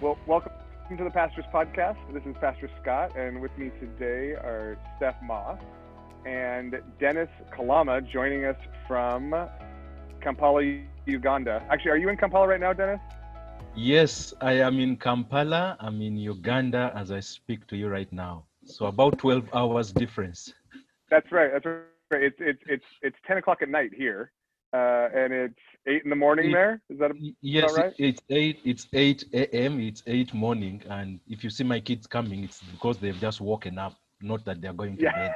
Well, welcome to the Pastors Podcast. This is Pastor Scott, and with me today are Steph Moss and Dennis Kalama joining us from Kampala, Uganda. Actually, are you in Kampala right now, Dennis? Yes, I am in Kampala. I'm in Uganda as I speak to you right now. So about 12 hours difference. That's right. That's right. It's it's it's it's 10 o'clock at night here, uh, and it's eight in the morning. It- there is that Yes, right? it's eight. It's eight a.m. It's eight morning, and if you see my kids coming, it's because they've just woken up, not that they're going to Yeah.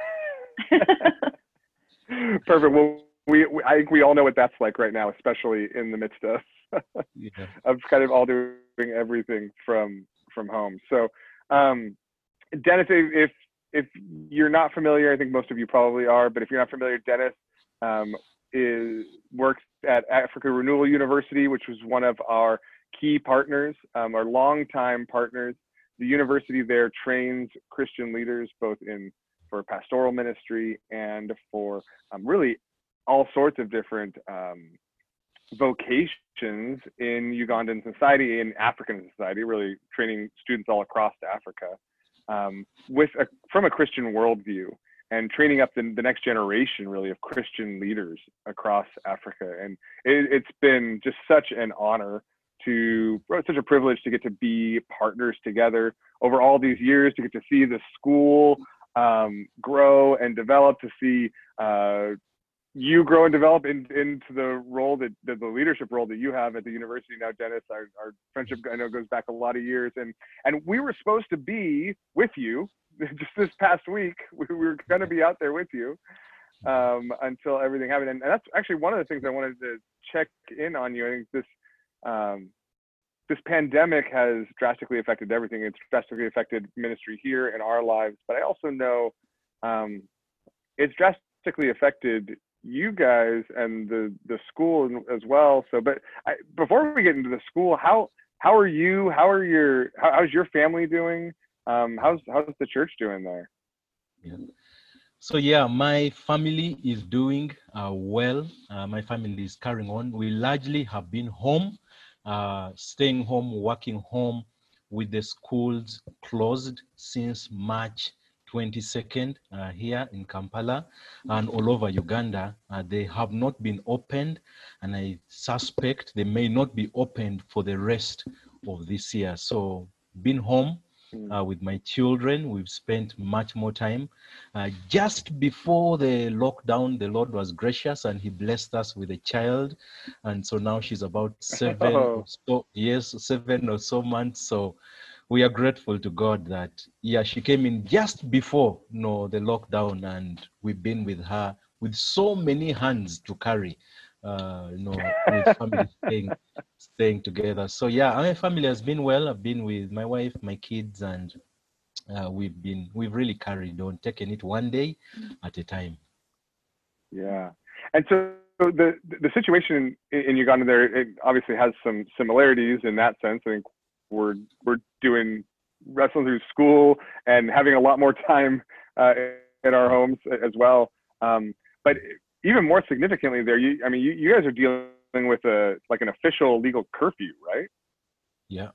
bed. perfect? Well, we, we I think we all know what that's like right now, especially in the midst of Yeah. of kind of all doing everything from from home. So, um, Dennis, if if you're not familiar, I think most of you probably are, but if you're not familiar, Dennis um, is works at Africa Renewal University, which was one of our key partners, um, our longtime partners. The university there trains Christian leaders both in for pastoral ministry and for um, really all sorts of different um, vocations in Ugandan society, in African society, really training students all across Africa um, with a, from a Christian worldview and training up the, the next generation really of Christian leaders across Africa. And it, it's been just such an honor to, such a privilege to get to be partners together over all these years, to get to see the school um, grow and develop, to see uh, you grow and develop in, into the role that, that the leadership role that you have at the university now, Dennis. Our, our friendship I know goes back a lot of years, and and we were supposed to be with you just this past week. We were going to be out there with you um, until everything happened, and, and that's actually one of the things I wanted to check in on you. I think this. Um, this pandemic has drastically affected everything. It's drastically affected ministry here in our lives, but I also know um, it's drastically affected you guys and the the school as well. So, but I, before we get into the school, how how are you? How are your how, how's your family doing? Um, how's how's the church doing there? Yeah. So yeah, my family is doing uh, well. Uh, my family is carrying on. We largely have been home, uh, staying home, working home, with the schools closed since March 22nd uh, here in Kampala and all over Uganda. Uh, they have not been opened, and I suspect they may not be opened for the rest of this year. So, been home uh, with my children. We've spent much more time. Uh, just before the lockdown, the Lord was gracious and He blessed us with a child. And so now she's about seven Oh. or so years, seven or so months. So we are grateful to God that, yeah, she came in just before you know, the lockdown and we've been with her with so many hands to carry. Uh, you know, with family staying, staying together. So yeah, my family has been well. I've been with my wife, my kids, and uh, we've been we've really carried on, taking it one day at a time. Yeah, and so the the situation in, in Uganda there it obviously has some similarities in that sense. I think we're we're doing wrestling through school and having a lot more time uh, in our homes as well. Um, but even more significantly, there, you I mean, you, you guys are dealing with a like an official legal curfew, right? Yeah,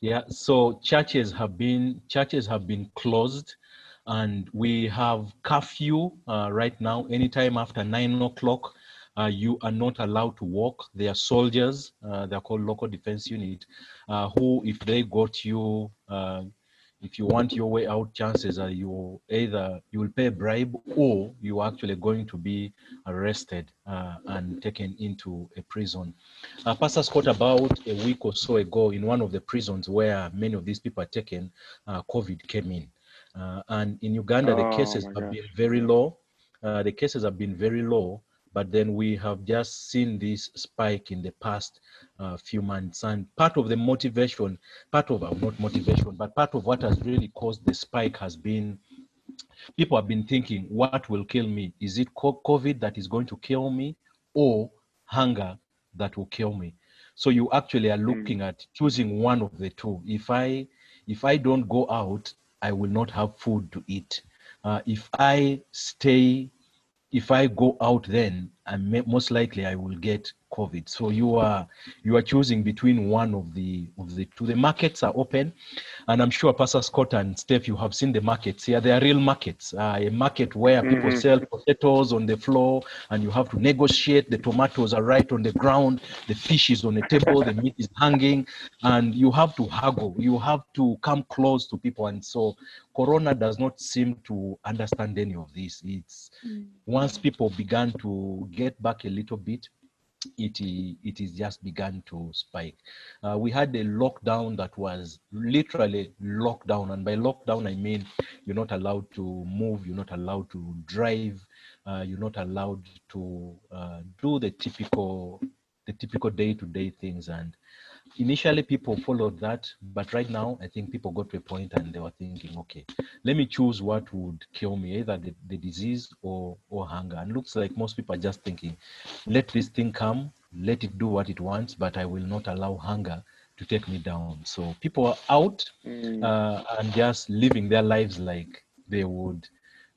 yeah. So churches have been churches have been closed, and we have curfew uh, right now. Anytime after nine o'clock, uh, you are not allowed to walk. They are soldiers. Uh, they are called local defense unit, uh, who, if they got you, uh, if you want your way out, chances are you either you will pay a bribe or you are actually going to be arrested uh, and taken into a prison. Uh, Pastor Scott, about a week or so ago, in one of the prisons where many of these people are taken, uh, COVID came in. Uh, and in Uganda, the Oh, cases have been very low. Uh, the cases have been very low, but then we have just seen this spike in the past uh, few months. And part of the motivation, part of, uh, not motivation, but part of what has really caused the spike has been people have been thinking, what will kill me? Is it COVID that is going to kill me or hunger that will kill me? So you actually are looking at choosing one of the two. If I if I don't go out, I will not have food to eat. Uh, if I stay, if I go out, then I may, most likely I will get COVID. So you are you are choosing between one of the of the two. The markets are open, and I'm sure Pastor Scott and Steph, you have seen the markets here. They are real markets. Uh, a market where people Mhm. sell potatoes on the floor, and you have to negotiate. The tomatoes are right on the ground. The fish is on the table. The meat is hanging, and you have to haggle. You have to come close to people, and so Corona does not seem to understand any of this. It's once people began to get back a little bit, it it is just began to spike. Uh, we had a lockdown that was literally lockdown, and by lockdown I mean you're not allowed to move, you're not allowed to drive, uh, you're not allowed to uh, do the typical the typical day-to-day things and initially people followed that but right now i think people got to a point and they were thinking okay let me choose what would kill me either the, the disease or or hunger and looks like most people are just thinking let this thing come let it do what it wants but i will not allow hunger to take me down so people are out Mm. uh, and just living their lives like they would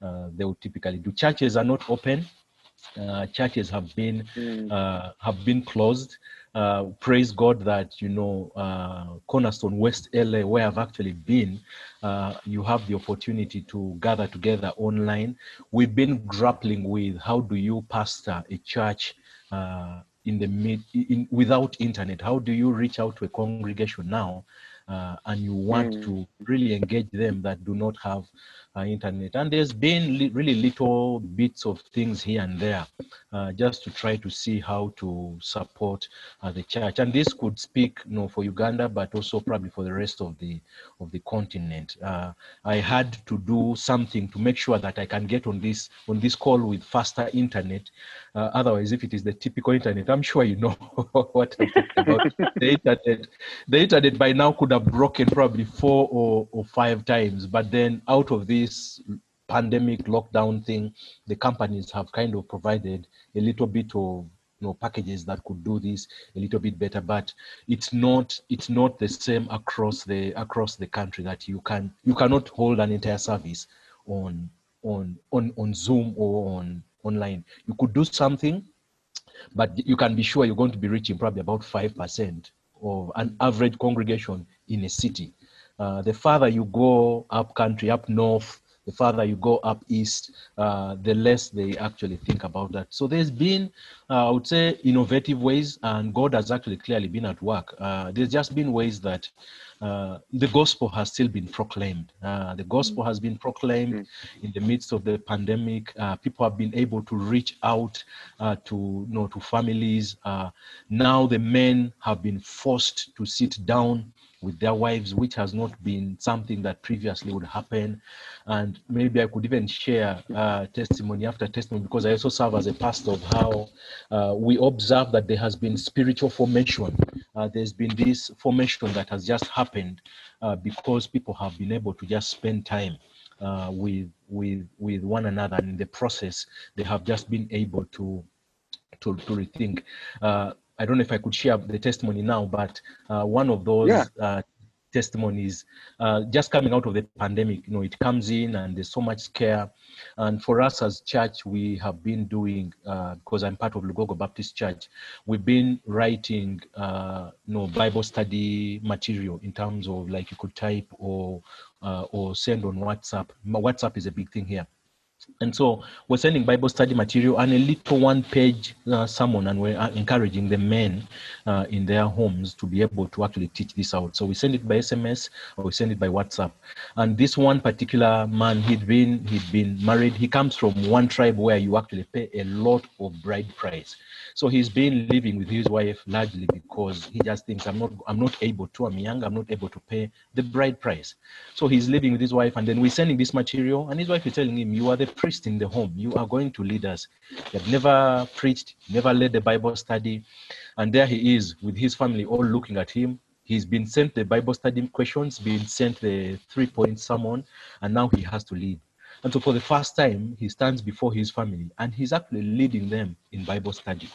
uh, they would typically do churches are not open uh, churches have been Mm. uh, have been closed. Uh, praise God that you know uh, Cornerstone West LA, where I've actually been, uh, you have the opportunity to gather together online. We've been grappling with how do you pastor a church uh, in the mid in, without internet? How do you reach out to a congregation now? Uh, and you want Mm. to really engage them that do not have uh, internet. And there's been li- really little bits of things here and there uh, just to try to see how to support uh, the church. And this could speak, you know, for Uganda, but also probably for the rest of the of the continent. Uh, I had to do something to make sure that I can get on this on this call with faster internet. Uh, otherwise, if it is the typical internet, I'm sure you know what I'm talking about. the internet, the internet by now could have broken probably four or, or five times. But then out of this pandemic lockdown thing, the companies have kind of provided a little bit of you know packages that could do this a little bit better but it's not it's not the same across the across the country that you can you cannot hold an entire service on on on on zoom or on online you could do something but you can be sure you're going to be reaching probably about 5% of an average congregation in a city. Uh, the farther you go up country, up north, the farther you go up east, uh, the less they actually think about that. So there's been, uh, I would say, innovative ways, and God has actually clearly been at work. Uh, there's just been ways that uh, the gospel has still been proclaimed. Uh, the gospel has been proclaimed in the midst of the pandemic. Uh, people have been able to reach out uh, to you know to families. Uh, now the men have been forced to sit down with their wives, which has not been something that previously would happen. And maybe I could even share uh, testimony after testimony because I also serve as a pastor of how uh, we observe that there has been spiritual formation. Uh, there's been this formation that has just happened uh, because people have been able to just spend time uh, with with with one another, and in the process, they have just been able to to, to rethink. Uh, I don't know if I could share the testimony now, but uh, one of those Yeah. uh, testimonies uh, just coming out of the pandemic, you know, it comes in and there's so much scare. And for us as church, we have been doing, uh, because I'm part of Lugogo Baptist Church, we've been writing, uh, you know, Bible study material in terms of like you could type or uh, or send on WhatsApp. WhatsApp is a big thing here. And so we're sending Bible study material and a little one page uh, sermon, and we're uh, encouraging the men uh, in their homes to be able to actually teach this out. So we send it by SMS or we send it by WhatsApp. And this one particular man, he'd been he'd been married. He comes from one tribe where you actually pay a lot of bride price. So he's been living with his wife largely because he just thinks I'm not I'm not able to, I'm young, I'm not able to pay the bride price. So he's living with his wife, and then we're sending this material, and his wife is telling him, You are the priest in the home, you are going to lead us. You have never preached, never led the Bible study. And there he is with his family all looking at him. He's been sent the Bible study questions, been sent the three point sermon, and now he has to lead. And so for the first time, he stands before his family and he's actually leading them in Bible study.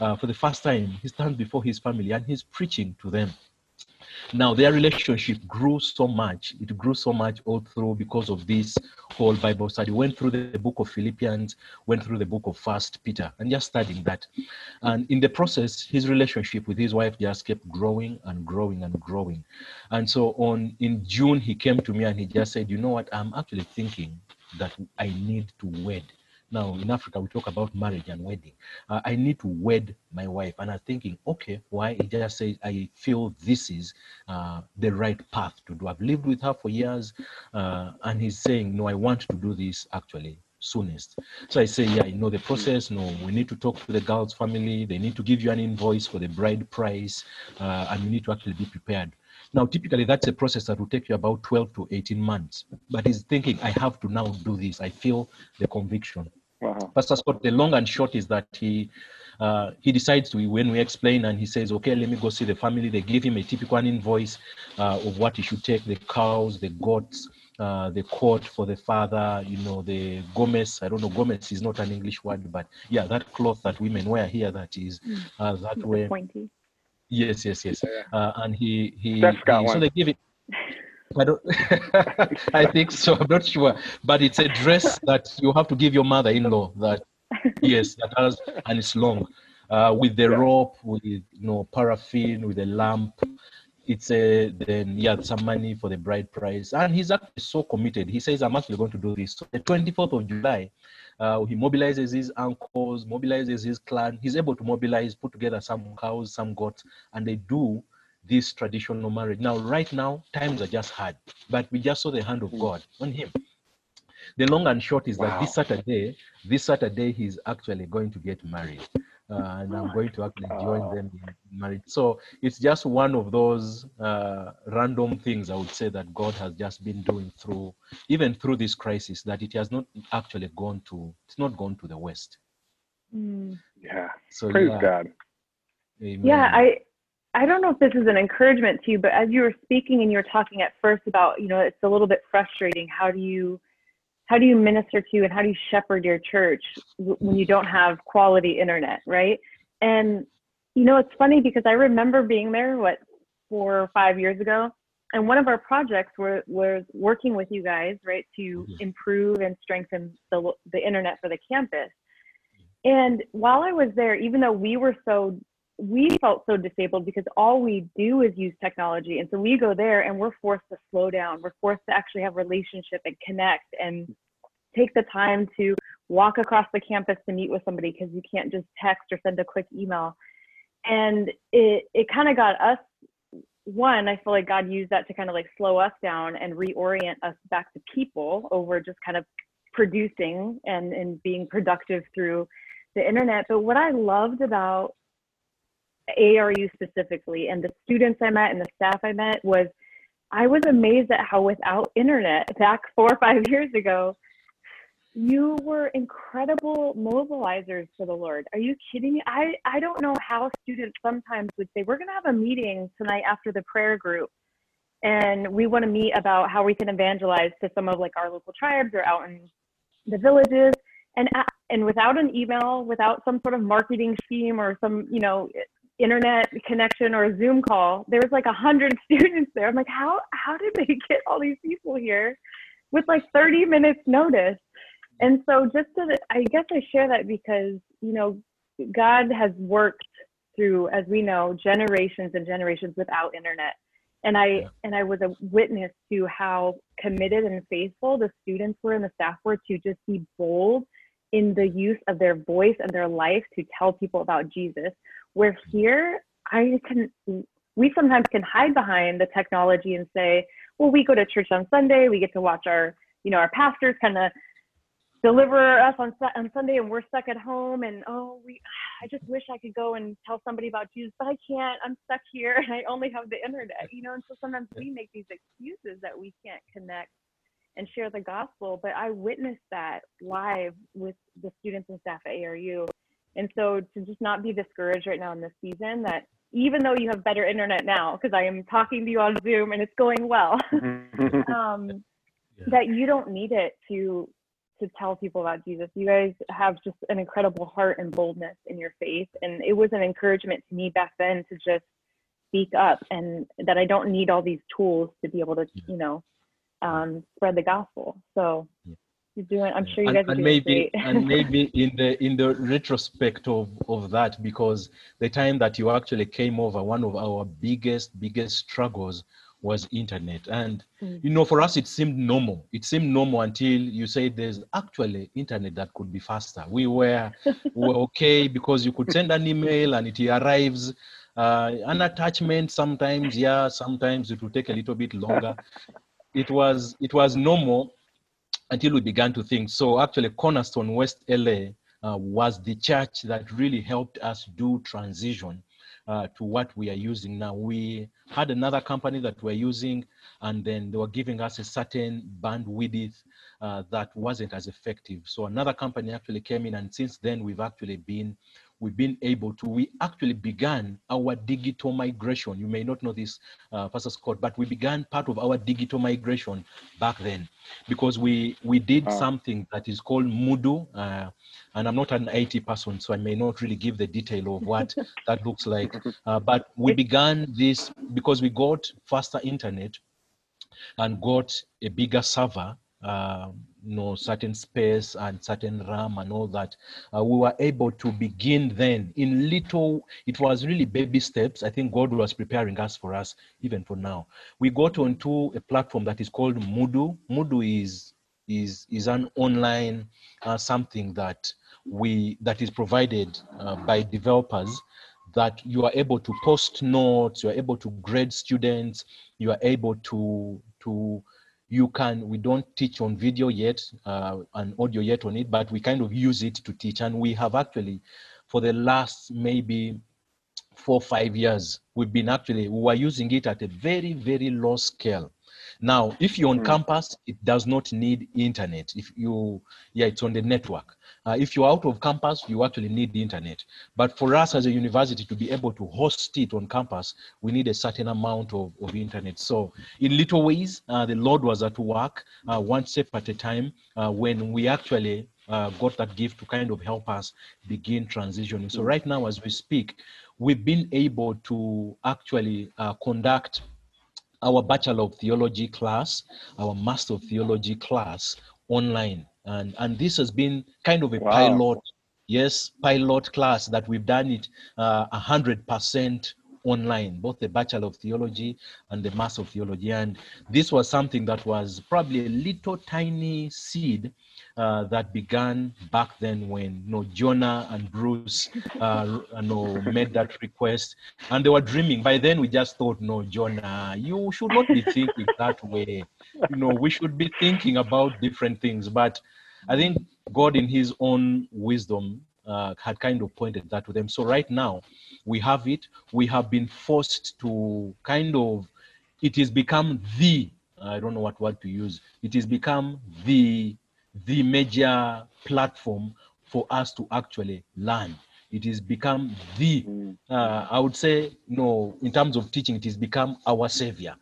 Uh, for the first time, he stands before his family and he's preaching to them. Now their relationship grew so much. It grew so much all through because of this whole Bible study. Went through the book of Philippians, went through the book of First Peter, and just studying that. And in the process, his relationship with his wife just kept growing and growing and growing. And so on in June, he came to me and he just said, "You know what? I'm actually thinking that I need to wed." Now in Africa, we talk about marriage and wedding. Uh, I need to wed my wife, and I'm thinking, okay, why? He just says, I feel this is uh, the right path to do. I've lived with her for years, uh, and he's saying, no, I want to do this actually soonest. So I say, yeah, you know the process. No, we need to talk to the girl's family. They need to give you an invoice for the bride price, uh, and you need to actually be prepared. Now, typically, that's a process that will take you about 12 to 18 months. But he's thinking, I have to now do this. I feel the conviction. Wow. Pastor Scott, the long and short is that he uh, he decides to when we explain and he says, okay, let me go see the family. They give him a typical invoice uh, of what he should take: the cows, the goats, uh, the coat for the father. You know, the gomesi. I don't know. gomesi is not an English word, but yeah, that cloth that women wear here. That is uh, that way. pointy. Yes, yes, yes. Uh, and he he, Steph's got he- so they give it. I don't. I think so. I'm not sure, but it's a dress that you have to give your mother-in-law. That yes, that has and it's long, uh, with the Yeah. rope, with you know paraffin, with a lamp. It's a then yeah some money for the bride price, and he's actually so committed. He says, "I'm actually going to do this." So the 24th of July, uh, he mobilizes his uncles, mobilizes his clan. He's able to mobilize, put together some cows, some goats, and they do this traditional marriage. Now, right now, times are just hard, but we just saw the hand of Mm. God on him. The long and short is that this Saturday, this Saturday, he's actually going to get married. Uh, and I'm going to actually join Oh. them in marriage. So it's just one of those uh, random things I would say that God has just been doing through, even through this crisis, that it has not actually gone to, it's not gone to the West. Mm. Yeah. So Praise yeah, God. amen. Yeah, I I don't know if this is an encouragement to you, but as you were speaking and you were talking at first about, you know, it's a little bit frustrating. How do you how do you minister to and how do you shepherd your church when you don't have quality internet, right? And you know, it's funny because I remember being there what four or five years ago, and one of our projects were was working with you guys, right, to Mhm. improve and strengthen the the internet for the campus. And while I was there, even though we were so we felt so disabled because all we do is use technology. And so we go there and we're forced to slow down. We're forced to actually have relationship and connect and take the time to walk across the campus to meet with somebody because you can't just text or send a quick email. And it it kind of got us one, I feel like God used that to kind of like slow us down and reorient us back to people over just kind of producing and, and being productive through the internet. But what I loved about ARU specifically and the students I met and the staff I met was I was amazed at how without internet back four or five years ago, you were incredible mobilizers for the Lord. Are you kidding me? I, I don't know how students sometimes would say, We're going to have a meeting tonight after the prayer group, and we want to meet about how we can evangelize to some of like our local tribes or out in the villages. And, uh, and without an email, without some sort of marketing scheme or some, you know, internet connection or a Zoom call, there was like a hundred students there. I'm like, how how did they get all these people here with like 30 minutes notice? And so just to, I guess I share that because you know God has worked through, as we know, generations and generations without internet. And I Yeah. and I was a witness to how committed and faithful the students were and the staff were to just be bold in the use of their voice and their life to tell people about Jesus. Where here, I can, we sometimes can hide behind the technology and say, well, we go to church on Sunday, we get to watch our, you know, our pastors kind of deliver us on on Sunday, and we're stuck at home, and oh, we, I just wish I could go and tell somebody about Jesus, but I can't. I'm stuck here, and I only have the internet, you know. And so sometimes we make these excuses that we can't connect and share the gospel. But I witnessed that live with the students and staff at ARU. And so to just not be discouraged right now in this season, that even though you have better internet now, because I am talking to you on Zoom and it's going well, um, Yeah. that you don't need it to to tell people about Jesus. You guys have just an incredible heart and boldness in your faith, and it was an encouragement to me back then to just speak up and that I don't need all these tools to be able to, you know, um, spread the gospel. So you're doing, I'm sure you guys and, are and doing maybe great. and maybe in the in the retrospect of of that because the time that you actually came over one of our biggest biggest struggles was internet. And Mm. you know for us it seemed normal. It seemed normal until you say there's actually internet that could be faster. We were we were okay because you could send an email and it arrives uh, an attachment sometimes yeah sometimes it will take a little bit longer. It was it was normal until we began to think. So actually, Cornerstone West LA uh, was the church that really helped us do transition uh, to what we are using now. We had another company that we're using, and then they were giving us a certain bandwidth uh, that wasn't as effective. So another company actually came in, and since then we've actually been we've been able to, we actually began our digital migration. You may not know this, uh, Pastor Scott, but we began part of our digital migration back then because we, we did Wow. something that is called Moodle. Uh, and I'm not an IT person, so I may not really give the detail of what that looks like. Uh, but we began this because we got faster internet and got a bigger server, uh, know, certain space and certain RAM and all that. Uh, we were able to begin then in little, it was really baby steps. I think God was preparing us for us, even for now. We got onto a platform that is called Moodle. Moodle is is is an online uh, something that we that is provided uh, by developers that you are able to post notes you are able to grade students you are able to to you can we don't teach on video yet uh, and audio yet on it but we kind of use it to teach. And we have actually for the last maybe four five years we've been actually we were using it at a very very low scale. Now if you're on Mm. campus it does not need internet. If you yeah it's on the network uh, if you're out of campus you actually need the internet. But for us as a university to be able to host it on campus we need a certain amount of, of internet. So in little ways uh, the lord was at work uh, one step at a time uh, when we actually uh, got that gift to kind of help us begin transitioning. So right now as we speak we've been able to actually uh, conduct our Bachelor of Theology class, our Master of Theology class online. And, and this has been kind of a Wow. pilot, yes, pilot class that we've done it uh, a 100% online, both the Bachelor of Theology and the Master of Theology. And this was something that was probably a little tiny seed uh, that began back then when you know, Jonah and Bruce uh, you know, made that request and they were dreaming. By then, we just thought, no, Jonah, you should not be thinking that way. You know, we should be thinking about different things. But I think God, in His own wisdom, uh, had kind of pointed that to them. So right now, we have it. We have been forced to kind of, it has become the, I don't know what word to use. It has become the the major platform for us to actually learn. It has become the, Mm. uh, I would say, no, in terms of teaching, it has become our savior.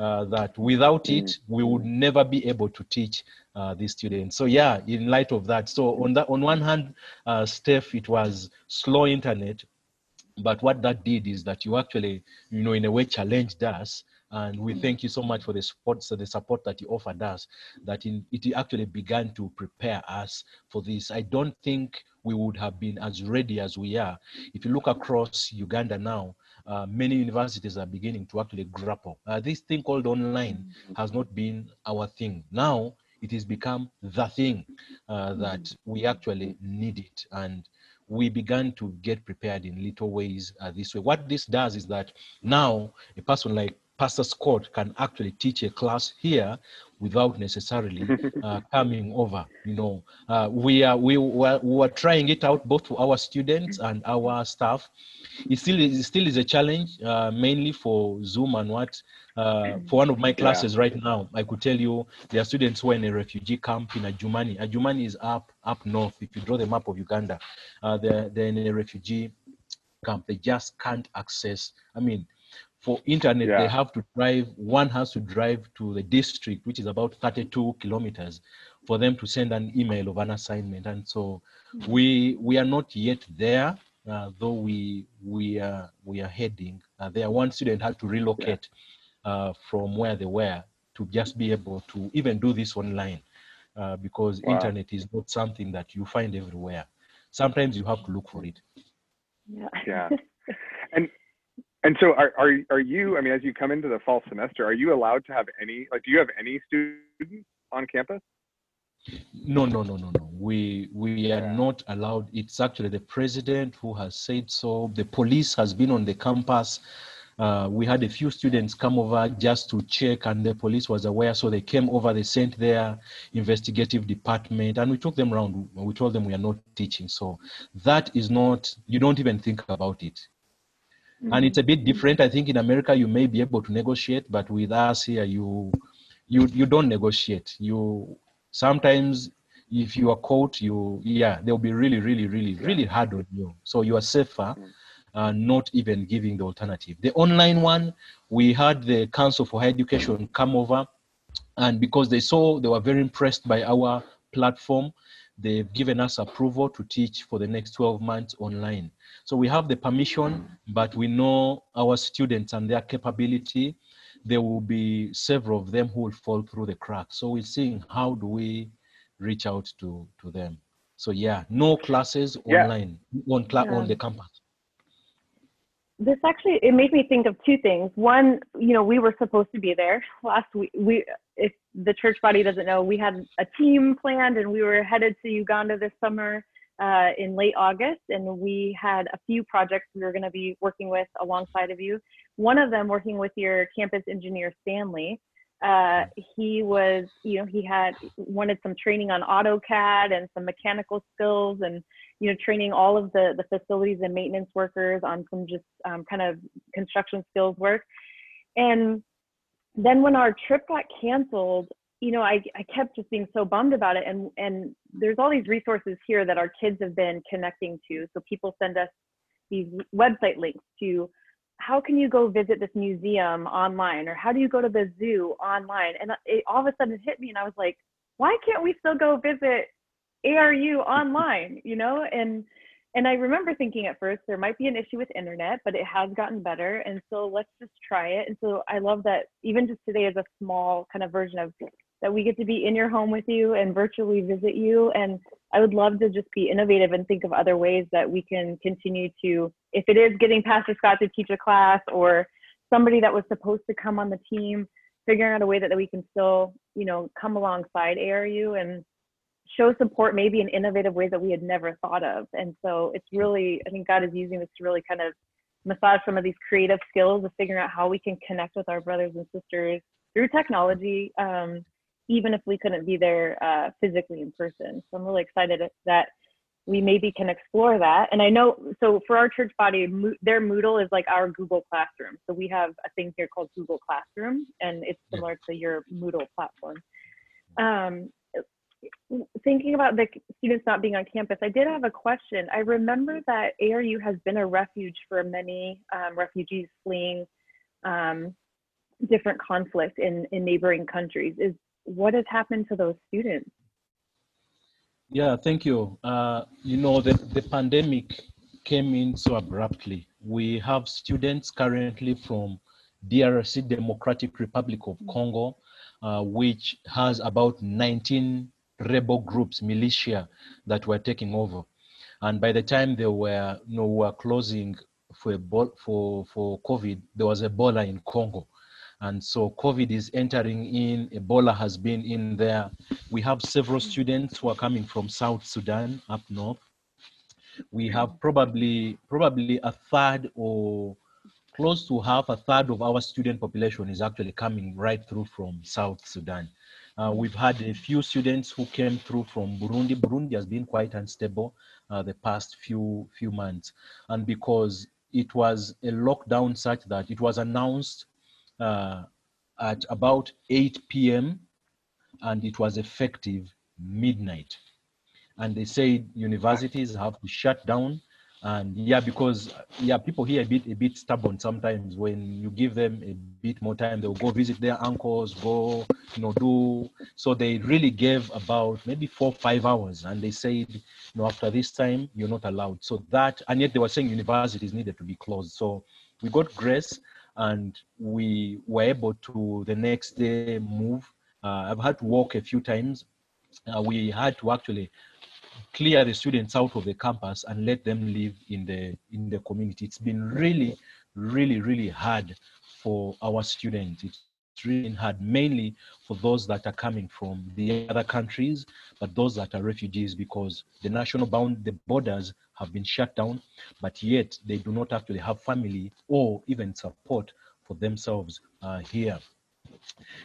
Uh, that without it, we would never be able to teach uh, these students. So yeah, in light of that, so on that, on one hand, uh, Steph, it was slow internet, but what that did is that you actually, you know, in a way challenged us. And we thank you so much for the support, so the support that you offered us, that in, it actually began to prepare us for this. I don't think we would have been as ready as we are. If you look across Uganda now, uh, many universities are beginning to actually grapple. Uh, this thing called online has not been our thing. Now it has become the thing uh, that we actually need it. And we began to get prepared in little ways uh, this way. What this does is that now a person like Pastor Scott can actually teach a class here without necessarily uh, coming over. You know, uh, we are we were, we were trying it out both for our students and our staff. It still is, it still is a challenge, uh, mainly for Zoom and what. Uh, for one of my classes right now, I could tell you there are students who are in a refugee camp in Adjumani. Adjumani is up up north. If you draw the map of Uganda, uh, they're, they're in a refugee camp. They just can't access. I mean, for internet, Yeah. they have to drive. One has to drive to the district, which is about 32 kilometers, for them to send an email of an assignment. And so, we we are not yet there, uh, though we we are we are heading uh, there. One student had to relocate uh, from where they were to just be able to even do this online uh, because Wow. internet is not something that you find everywhere. Sometimes you have to look for it. Yeah. Yeah. And so are are are you? I mean, as you come into the fall semester, are you allowed to have any? Like, do you have any students on campus? No, no, no, no, no. We we are not allowed. It's actually the president who has said so. The police has been on the campus. Uh, we had a few students come over just to check, and the police was aware, so they came over. They sent their investigative department, and we took them around. We told them we are not teaching, so that is not. You don't even think about it, and it's a bit different. I think in America you may be able to negotiate, but with us here, you you you don't negotiate. You sometimes if you are caught, you yeah, they'll be really, really, really, really hard on you. So you are safer, uh, not even giving the alternative. The online one, we had the Council for Higher Education come over, and because they saw they were very impressed by our platform, they've given us approval to teach for the next 12 months online. So we have the permission, but we know our students and their capability. There will be several of them who will fall through the cracks. So we're seeing how do we reach out to to them. So yeah, no classes Yeah. online on cla- Yeah. on the campus. this actually it made me think of two things one you know we were supposed to be there last week we if the church body doesn't know we had a team planned and we were headed to uganda this summer uh, in late august and we had a few projects we were going to be working with alongside of you one of them working with your campus engineer stanley uh, he was you know he had wanted some training on autocad and some mechanical skills and you know, training all of the, the facilities and maintenance workers on some just um, kind of construction skills work. And then when our trip got canceled, you know, I, I kept just being so bummed about it. And, and there's all these resources here that our kids have been connecting to. So people send us these website links to how can you go visit this museum online or how do you go to the zoo online? And it all of a sudden it hit me and I was like, why can't we still go visit ARU online, you know, and and I remember thinking at first there might be an issue with internet, but it has gotten better, and so let's just try it. And so I love that even just today is a small kind of version of that we get to be in your home with you and virtually visit you. And I would love to just be innovative and think of other ways that we can continue to, if it is getting Pastor Scott to teach a class or somebody that was supposed to come on the team, figuring out a way that, that we can still, you know, come alongside ARU and show support maybe in innovative ways that we had never thought of. And so it's really, I think God is using this to really kind of massage some of these creative skills of figuring out how we can connect with our brothers and sisters through technology, um, even if we couldn't be there uh, physically in person. So I'm really excited that we maybe can explore that. And I know, so for our church body, their Moodle is like our Google Classroom. So we have a thing here called Google Classroom, and it's similar to your Moodle platform. Um, thinking about the students not being on campus, I did have a question. I remember that ARU has been a refuge for many um, refugees fleeing um, different conflict in, in neighboring countries. Is what has happened to those students? Yeah, thank you. Uh, you know, the, the pandemic came in so abruptly. We have students currently from DRC, Democratic Republic of Congo, uh, which has about 19 rebel groups, militia, that were taking over. And by the time they were, you know, were closing for, for, for COVID, there was Ebola in Congo. And so COVID is entering in, Ebola has been in there. We have several students who are coming from South Sudan up north. We have probably probably a third or close to half a third of our student population is actually coming right through from South Sudan. Uh, we've had a few students who came through from Burundi. Burundi has been quite unstable uh, the past few few months, and because it was a lockdown such that it was announced uh, at about 8 p.m. and it was effective midnight. And they said universities have to shut down. And yeah, because yeah, people here a bit a bit stubborn sometimes. When you give them a bit more time, they'll go visit their uncles, go you know do. So they really gave about maybe four five hours, and they said, you know, after this time you're not allowed. So that and yet they were saying universities needed to be closed. So we got grace and we were able to the next day move. Uh, I've had to walk a few times. Uh, we had to actually clear the students out of the campus and let them live in the in the community. It's been really, really, really hard for our students. It's really hard, mainly for those that are coming from the other countries, but those that are refugees because the national bound the borders have been shut down, but yet they do not actually have family or even support for themselves uh, here.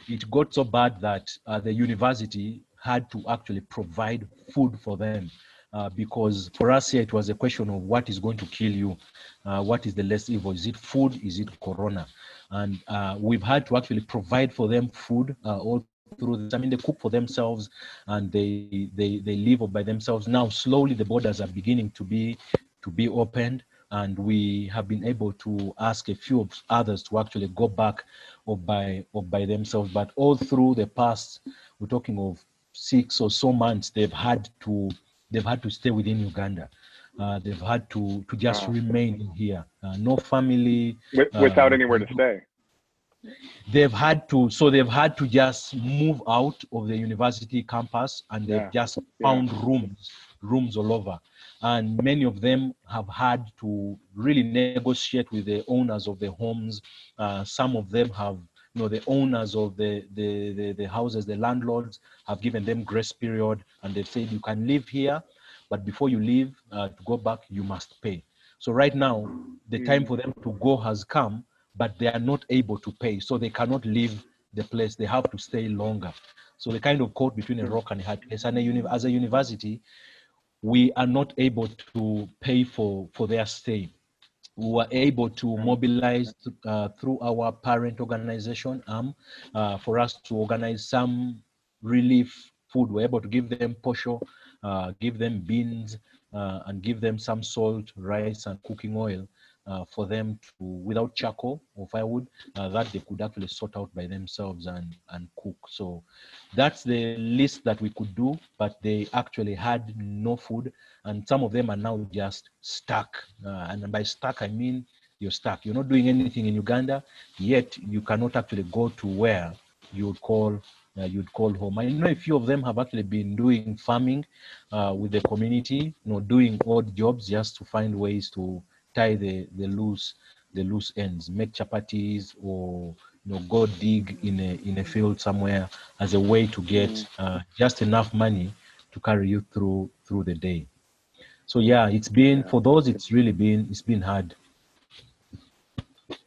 It got so bad that uh, the university had to actually provide food for them. Uh, because for us here it was a question of what is going to kill you, uh, what is the less evil? Is it food? Is it corona? And uh, we've had to actually provide for them food uh, all through this. I mean, they cook for themselves and they they they live by themselves. Now slowly the borders are beginning to be to be opened and we have been able to ask a few others to actually go back or by or by themselves. But all through the past, we're talking of six or so months, they've had to they've had to stay within Uganda. Uh, they've had to to just Wow. remain here. Uh, no family. Wi- without uh, anywhere to stay. They've had to so they've had to just move out of the university campus and they've Yeah. just found rooms rooms all over and many of them have had to really negotiate with the owners of the homes uh, some of them have you know the owners of the, the the the houses the landlords have given them grace period and they've said you can live here but before you leave uh, to go back you must pay. So right now the time for them to go has come but they are not able to pay. So they cannot leave the place. They have to stay longer. So the kind of caught between a rock and a hard place and a uni- as a university we are not able to pay for for their stay we were able to mobilize uh, through our parent organization arm uh, for us to organize some relief food. We were able to give them posho uh, give them beans uh, and give them some salt rice and cooking oil for them to without charcoal or firewood uh, that they could actually sort out by themselves and and cook. So that's the least that we could do but they actually had no food and some of them are now just stuck. Uh, and by stuck i mean you're stuck. You're not doing anything in uganda yet you cannot actually go to where you would call uh, you'd call home. I know a few of them have actually been doing farming uh, with the community, you know, doing odd jobs just to find ways to tie the, the loose the loose ends, make chapatis or you know go dig in a in a field somewhere as a way to get uh, just enough money to carry you through through the day. So yeah, it's been for those. It's really been it's been hard.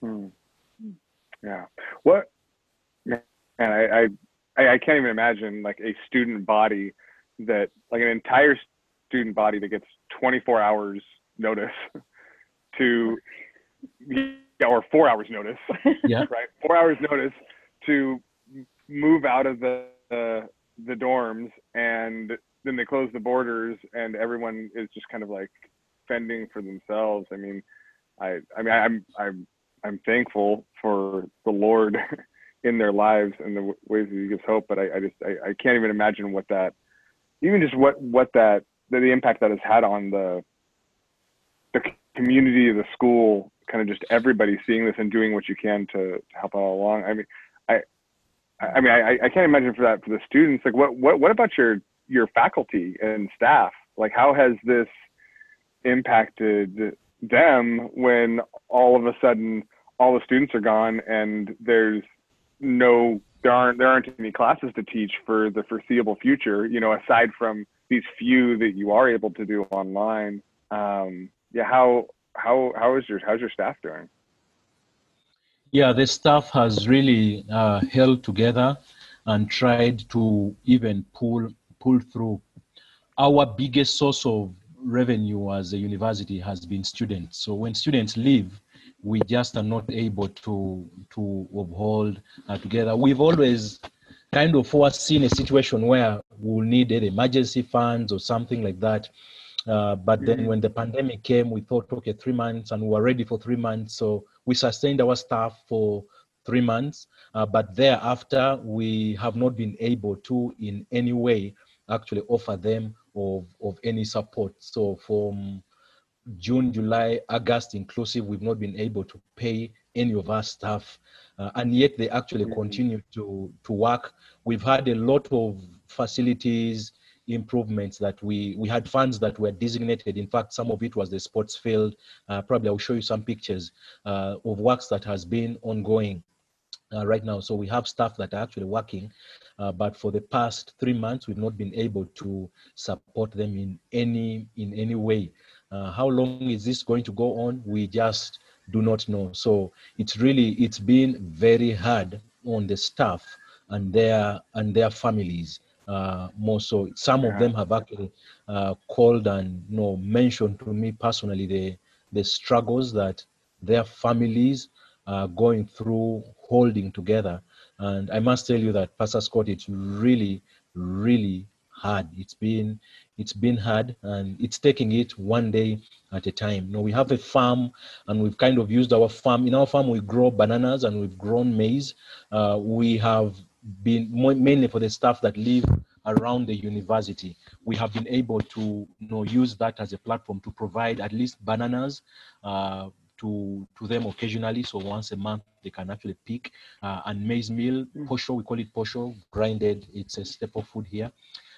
Hmm. Yeah. What? Man, I, I I I can't even imagine like a student body that like an entire student body that gets 24 hours notice to yeah, or four hours notice, Yeah. right? Four hours notice to move out of the uh, the dorms, and then they close the borders, and everyone is just kind of like fending for themselves. I mean, I I mean I'm I'm I'm thankful for the Lord in their lives and the w- ways that He gives hope, but I, I just I, I can't even imagine what that even just what what that the, the impact that has had on the the community, of the school, kind of just everybody seeing this and doing what you can to, to help out along. I mean, I, I mean, I, I can't imagine for that for the students. Like, what, what, what about your your faculty and staff? Like, how has this impacted them when all of a sudden all the students are gone and there's no there aren't there aren't any classes to teach for the foreseeable future you know aside from these few that you are able to do online um yeah how how how is your how's your staff doing Yeah, the staff has really uh, held together and tried to even pull pull through. Our biggest source of revenue as a university has been students. So when students leave, we just are not able to to uphold uh, together. We've always kind of foreseen a situation where we'll need an emergency funds or something like that. Uh, but then when the pandemic came, we thought, okay, three months, and we were ready for three months. So we sustained our staff for three months. Uh, but thereafter, we have not been able to, in any way, actually offer them of, of any support. So from June, July, August inclusive, we've not been able to pay any of our staff, uh, and yet they actually mm-hmm. continue to to work. We've had a lot of facilities improvements that we we had funds that were designated. In fact some of it was the sports field. Uh, probably i'll show you some pictures uh, of works that has been ongoing uh, right now. So we have staff that are actually working uh, but for the past three months we've not been able to support them in any in any way. Uh, how long is this going to go on? We just do not know. So it's really it's been very hard on the staff and their and their families uh, more so. Some of them have actually uh, called and you know mentioned to me personally the the struggles that their families are going through holding together. And I must tell you that Pastor Scott, it's really, really hard. It's been it's been hard and it's taking it one day at a time. You know, we have a farm and we've kind of used our farm. In our farm, we grow bananas and we've grown maize. Uh, we have been mainly for the staff that live around the university. We have been able to you know, use that as a platform to provide at least bananas uh, to, to them occasionally. So once a month, they can actually pick. Uh, and maize meal, mm. posho, we call it posho, grinded. It's a staple food here.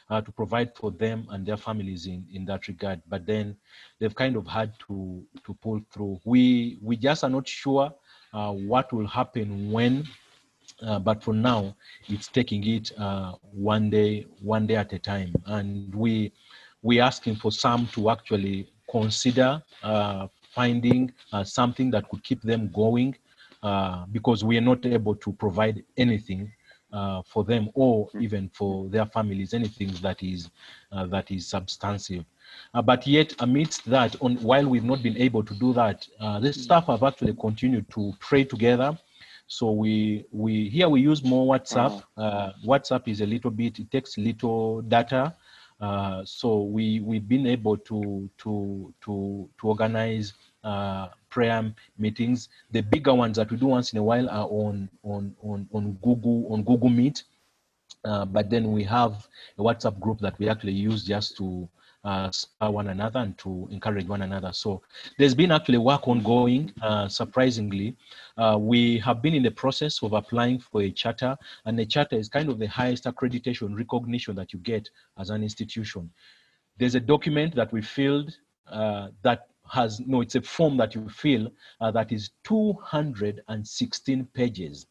Uh, to provide for them and their families in, in that regard. But then they've kind of had to to pull through. We we just are not sure uh, what will happen when uh, but for now, it's taking it uh, one day, one day at a time, and we we asking for some to actually consider uh, finding uh, something that could keep them going, uh, because we are not able to provide anything uh, for them or even for their families, anything that is that is substantive. but yet, amidst that, on while we've not been able to do that, the staff have actually continued to pray together so we we here we use more WhatsApp. Uh-huh. Uh, WhatsApp is a little bit it takes little data. Uh, so we we've been able to to to to organize uh, prayer meetings. The bigger ones that we do once in a while are on on on on Google on Google Meet. Uh, but then we have a WhatsApp group that we actually use just to uh, one another and to encourage one another. So there's been actually work ongoing, uh, surprisingly. Uh, we have been in the process of applying for a charter, and the charter is kind of the highest accreditation recognition that you get as an institution. There's a document that we filled uh, that has, no, it's a form that you fill uh, that is 216 pages.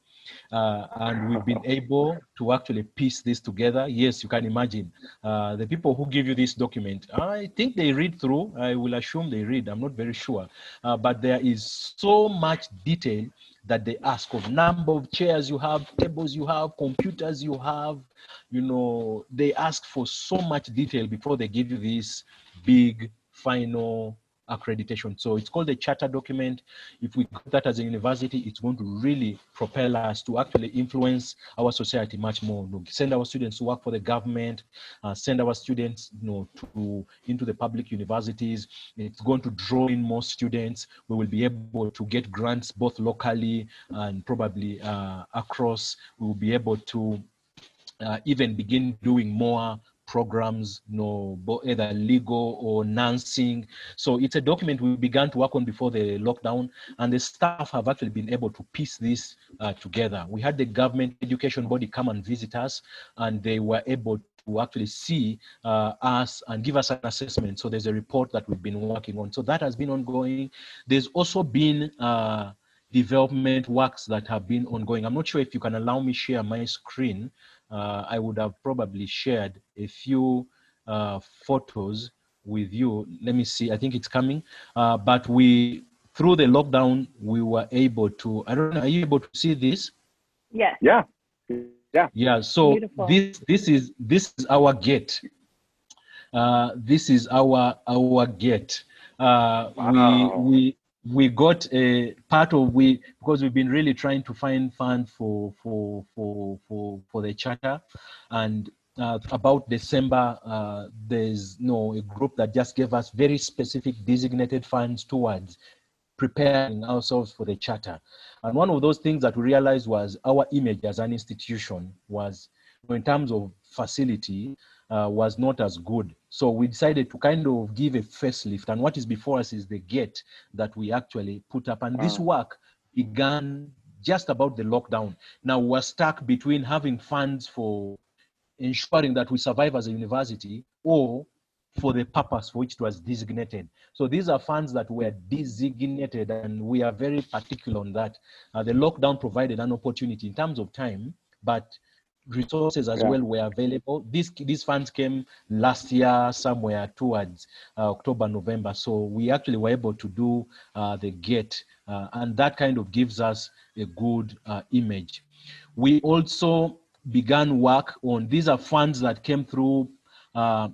Uh, and we've been able to actually piece this together. Yes, you can imagine uh, the people who give you this document. I think they read through. I will assume they read. I'm not very sure, uh, but there is so much detail that they ask of number of chairs you have, tables you have, computers you have. You know, they ask for so much detail before they give you this big final accreditation. So it's called a charter document. If we got that as a university, it's going to really propel us to actually influence our society much more. You know, send our students to work for the government, uh, send our students you know, to into the public universities. It's going to draw in more students. We will be able to get grants both locally and probably uh, across. We will be able to uh, even begin doing more programs, know, either legal or nursing. So it's a document we began to work on before the lockdown, and the staff have actually been able to piece this uh, together. We had the government education body come and visit us, and they were able to actually see uh, us and give us an assessment. So there's a report that we've been working on. So that has been ongoing. There's also been uh, development works that have been ongoing. I'm not sure if you can allow me share my screen I would have probably shared a few uh, photos with you. Let me see, I think it's coming. Uh, but we, through the lockdown, we were able to, I don't know, are you able to see this? Yes. Yeah. Yeah. Yeah. So Beautiful. this this is this is our gate. Uh, this is our our gate. Uh, wow. We we we got a part of we because we've been really trying to find funds for for for for for the charter and uh, about December, uh, there's you no know, a group that just gave us very specific designated funds towards preparing ourselves for the charter. And one of those things that we realized was our image as an institution was in terms of facility, uh, was not as good. So we decided to kind of give a facelift. And what is before us is the gate that we actually put up. And this work began just about the lockdown. Now we're stuck between having funds for ensuring that we survive as a university or for the purpose for which it was designated. So these are funds that were designated and we are very particular on that. Uh, the lockdown provided an opportunity in terms of time, but resources as Yeah. well were available. These, these funds came last year somewhere towards uh, October, November. So we actually were able to do uh, the gate uh, and that kind of gives us a good uh, image. We also began work on, these are funds that came through uh,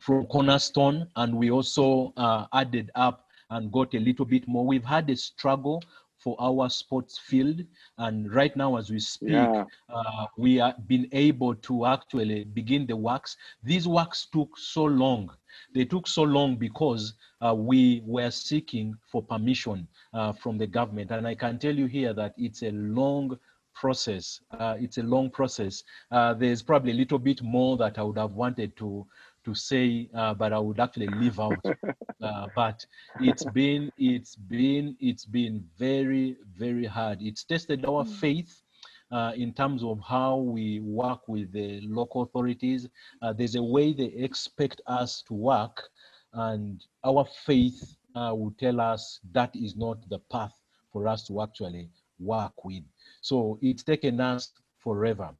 from Cornerstone, and we also uh, added up and got a little bit more. We've had a struggle for our sports field, and right now, as we speak, Yeah. uh, we have been able to actually begin the works. These works took so long. They took so long because uh, we were seeking for permission uh, from the government, and I can tell you here that it's a long process. Uh, it's a long process. Uh, there's probably a little bit more that I would have wanted to to say, uh, but I would actually leave out. Uh, but it's been it's been it's been very very hard. It's tested our faith. Uh, in terms of how we work with the local authorities, uh, there's a way they expect us to work, and our faith uh, will tell us that is not the path for us to actually work with. So it's taken us forever.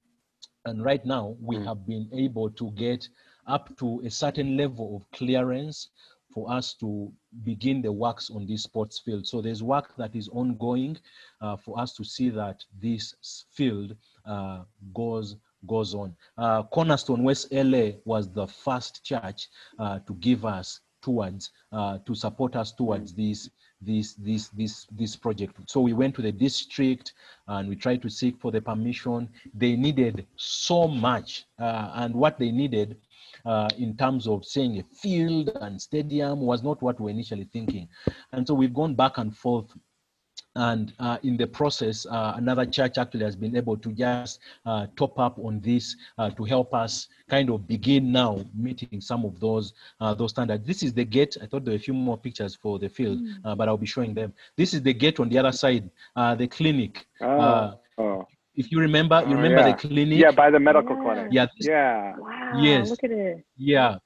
And right now, we Mm. have been able to get up to a certain level of clearance for us to begin the works on this sports field. So there's work that is ongoing uh, for us to see that this field uh, goes goes on. Uh, Cornerstone West LA was the first church uh, to give us towards uh, to support us towards this this this this this project. So we went to the district and we tried to seek for the permission. They needed so much, uh, and what they needed uh, in terms of saying a field and stadium was not what we were initially thinking. And so we've gone back and forth. And uh, in the process, uh, another church actually has been able to just uh, top up on this uh, to help us kind of begin now meeting some of those uh, those standards. This is the gate. I thought there were a few more pictures for the field, uh, but I'll be showing them. This is the gate on the other side, uh, the clinic. Uh, Oh, oh. If you remember, you Oh, remember yeah. the clinic. yeah, by the medical Yeah. clinic. Yeah, this- Yeah. Wow. Yes. Look at it. Yeah,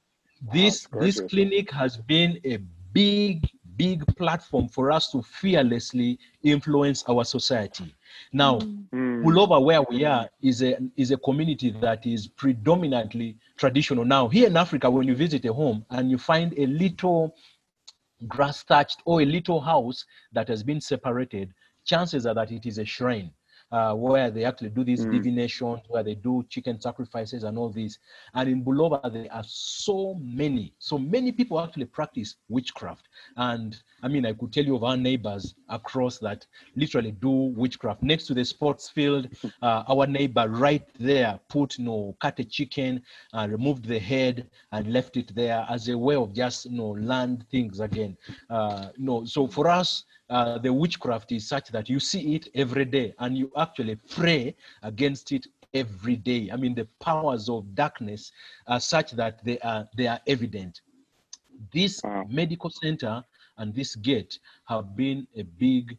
this it's this clinic has been a big big platform for us to fearlessly influence our society. Now, Mm. Mm. Where we are, is a is a community that is predominantly traditional. Now, here in Africa, when you visit a home and you find a little grass thatched or a little house that has been separated, chances are that it is a shrine. Uh, where they actually do these Mm. divinations, where they do chicken sacrifices and all this. And in Buloba, there are so many, so many people actually practice witchcraft. And I mean, I could tell you of our neighbors across that literally do witchcraft. Next to the sports field, uh, our neighbor right there put, you know, cut a chicken, uh, removed the head and left it there as a way of just, you know, land things again. Uh, no, so for us, uh, the witchcraft is such that you see it every day and you actually pray against it every day. I mean, the powers of darkness are such that they are they are evident. This Wow. medical center and this gate have been a big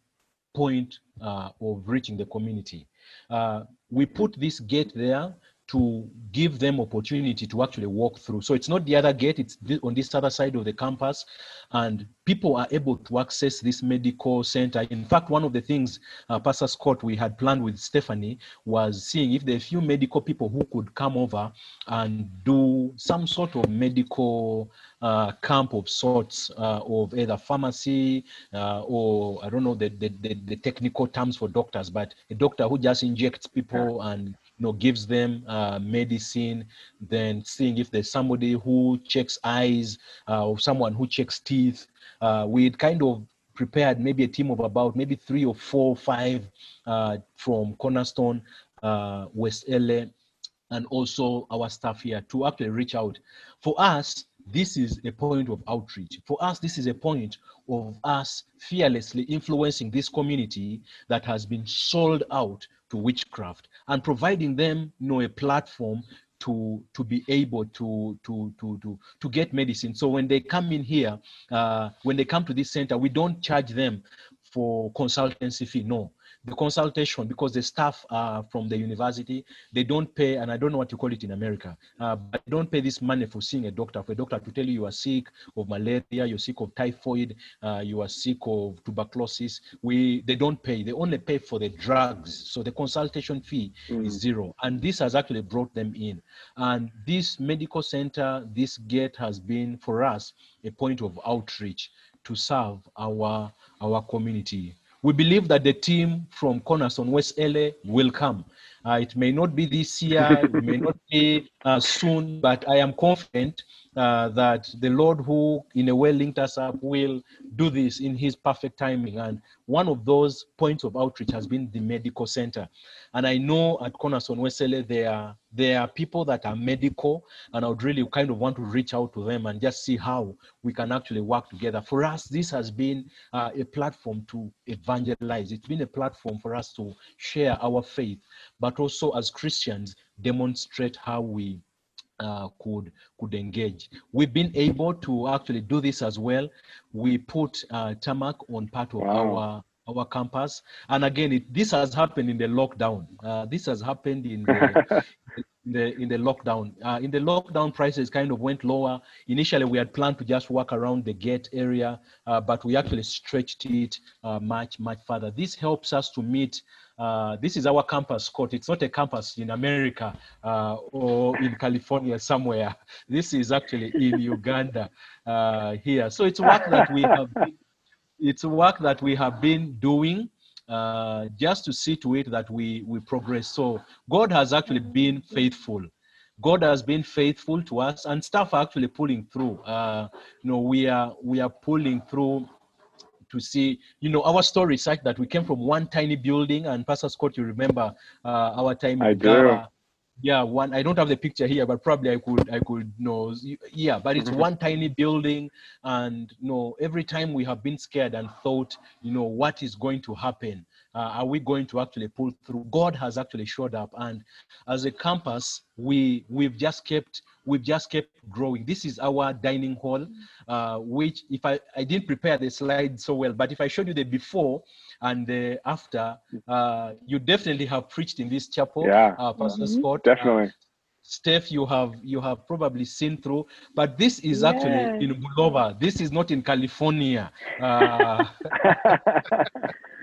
point uh, of reaching the community. Uh, we put this gate there to give them opportunity to actually walk through. So it's not the other gate, it's on this other side of the campus. And people are able to access this medical center. In fact, one of the things, uh, Pastor Scott, we had planned with Stephanie was seeing if there are a few medical people who could come over and do some sort of medical uh, camp of sorts uh, of either pharmacy uh, or I don't know the, the, the, the technical terms for doctors, but a doctor who just injects people and you know gives them uh, medicine, then seeing if there's somebody who checks eyes uh, or someone who checks teeth. Uh, we'd kind of prepared maybe a team of about maybe three or four five uh, from Cornerstone, uh, West LA, and also our staff here to actually reach out. For us, this is a point of outreach. For us, this is a point of us fearlessly influencing this community that has been sold out to witchcraft and providing them you know a platform to to be able to to to to to get medicine. So when they come in here uh, when they come to this center we don't charge them for consultancy fee no the consultation because the staff are from the university. They don't pay and i don't know what you call it in america uh, but they don't pay this money for seeing a doctor for a doctor to tell you you are sick of malaria you're sick of typhoid uh, you are sick of tuberculosis. We they don't pay. They only pay for the drugs. So the consultation fee mm. is zero. And this has actually brought them in. And this medical center this gate has been for us a point of outreach to serve our our community we believe that the team from Cornerstone West LA will come. Uh, it may not be this year, it may not be uh, soon, but I am confident uh, that the Lord, who in a way linked us up, will do this in His perfect timing. And one of those points of outreach has been the medical center. And I know at Cornerstone West LA, there are there are people that are medical, and I would really kind of want to reach out to them and just see how we can actually work together. For us, this has been uh, a platform to evangelize. It's been a platform for us to share our faith, but also as Christians, demonstrate how we uh, could could engage. We've been able to actually do this as well. We put uh, tarmac on part of wow. our our campus, and again, it, this has happened in the lockdown. Uh, this has happened in the, in the in the lockdown. Uh, in the lockdown, prices kind of went lower. Initially, we had planned to just walk around the gate area, uh, but we actually stretched it uh, much much further. This helps us to meet uh, this is our campus court. It's not a campus in America uh, or in California somewhere. This is actually in Uganda uh, here. So it's work that we have. Been, it's a work that we have been doing uh, just to see to it that we we progress. So God has actually been faithful. God has been faithful to us, and staff are actually pulling through. Uh, you know, we are we are pulling through to see, you know, our story is like that we came from one tiny building, and Pastor Scott, you remember uh, our time I do. Yeah, one. I don't have the picture here, but probably I could. I could know. Yeah, but it's mm-hmm. one tiny building, and you know, every time we have been scared and thought, you know, what is going to happen? Uh, are we going to actually pull through? God has actually showed up, and as a campus, we we've just kept we've just kept growing. This is our dining hall, uh, which if I, I didn't prepare the slide so well, but if I showed you the before and the after, uh, you definitely have preached in this chapel, yeah. uh, Pastor mm-hmm. Scott. Definitely. Steph, you have you have probably seen through, but this is yes. actually in Buloba. This is not in California.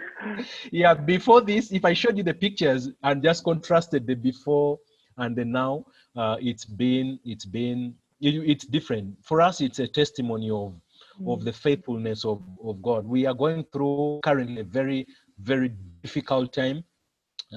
Yeah, before this, if I showed you the pictures and just contrasted the before and the now, uh, it's been it's been it's different. For us it's a testimony of mm. of the faithfulness of, of god. We are going through currently a very very difficult time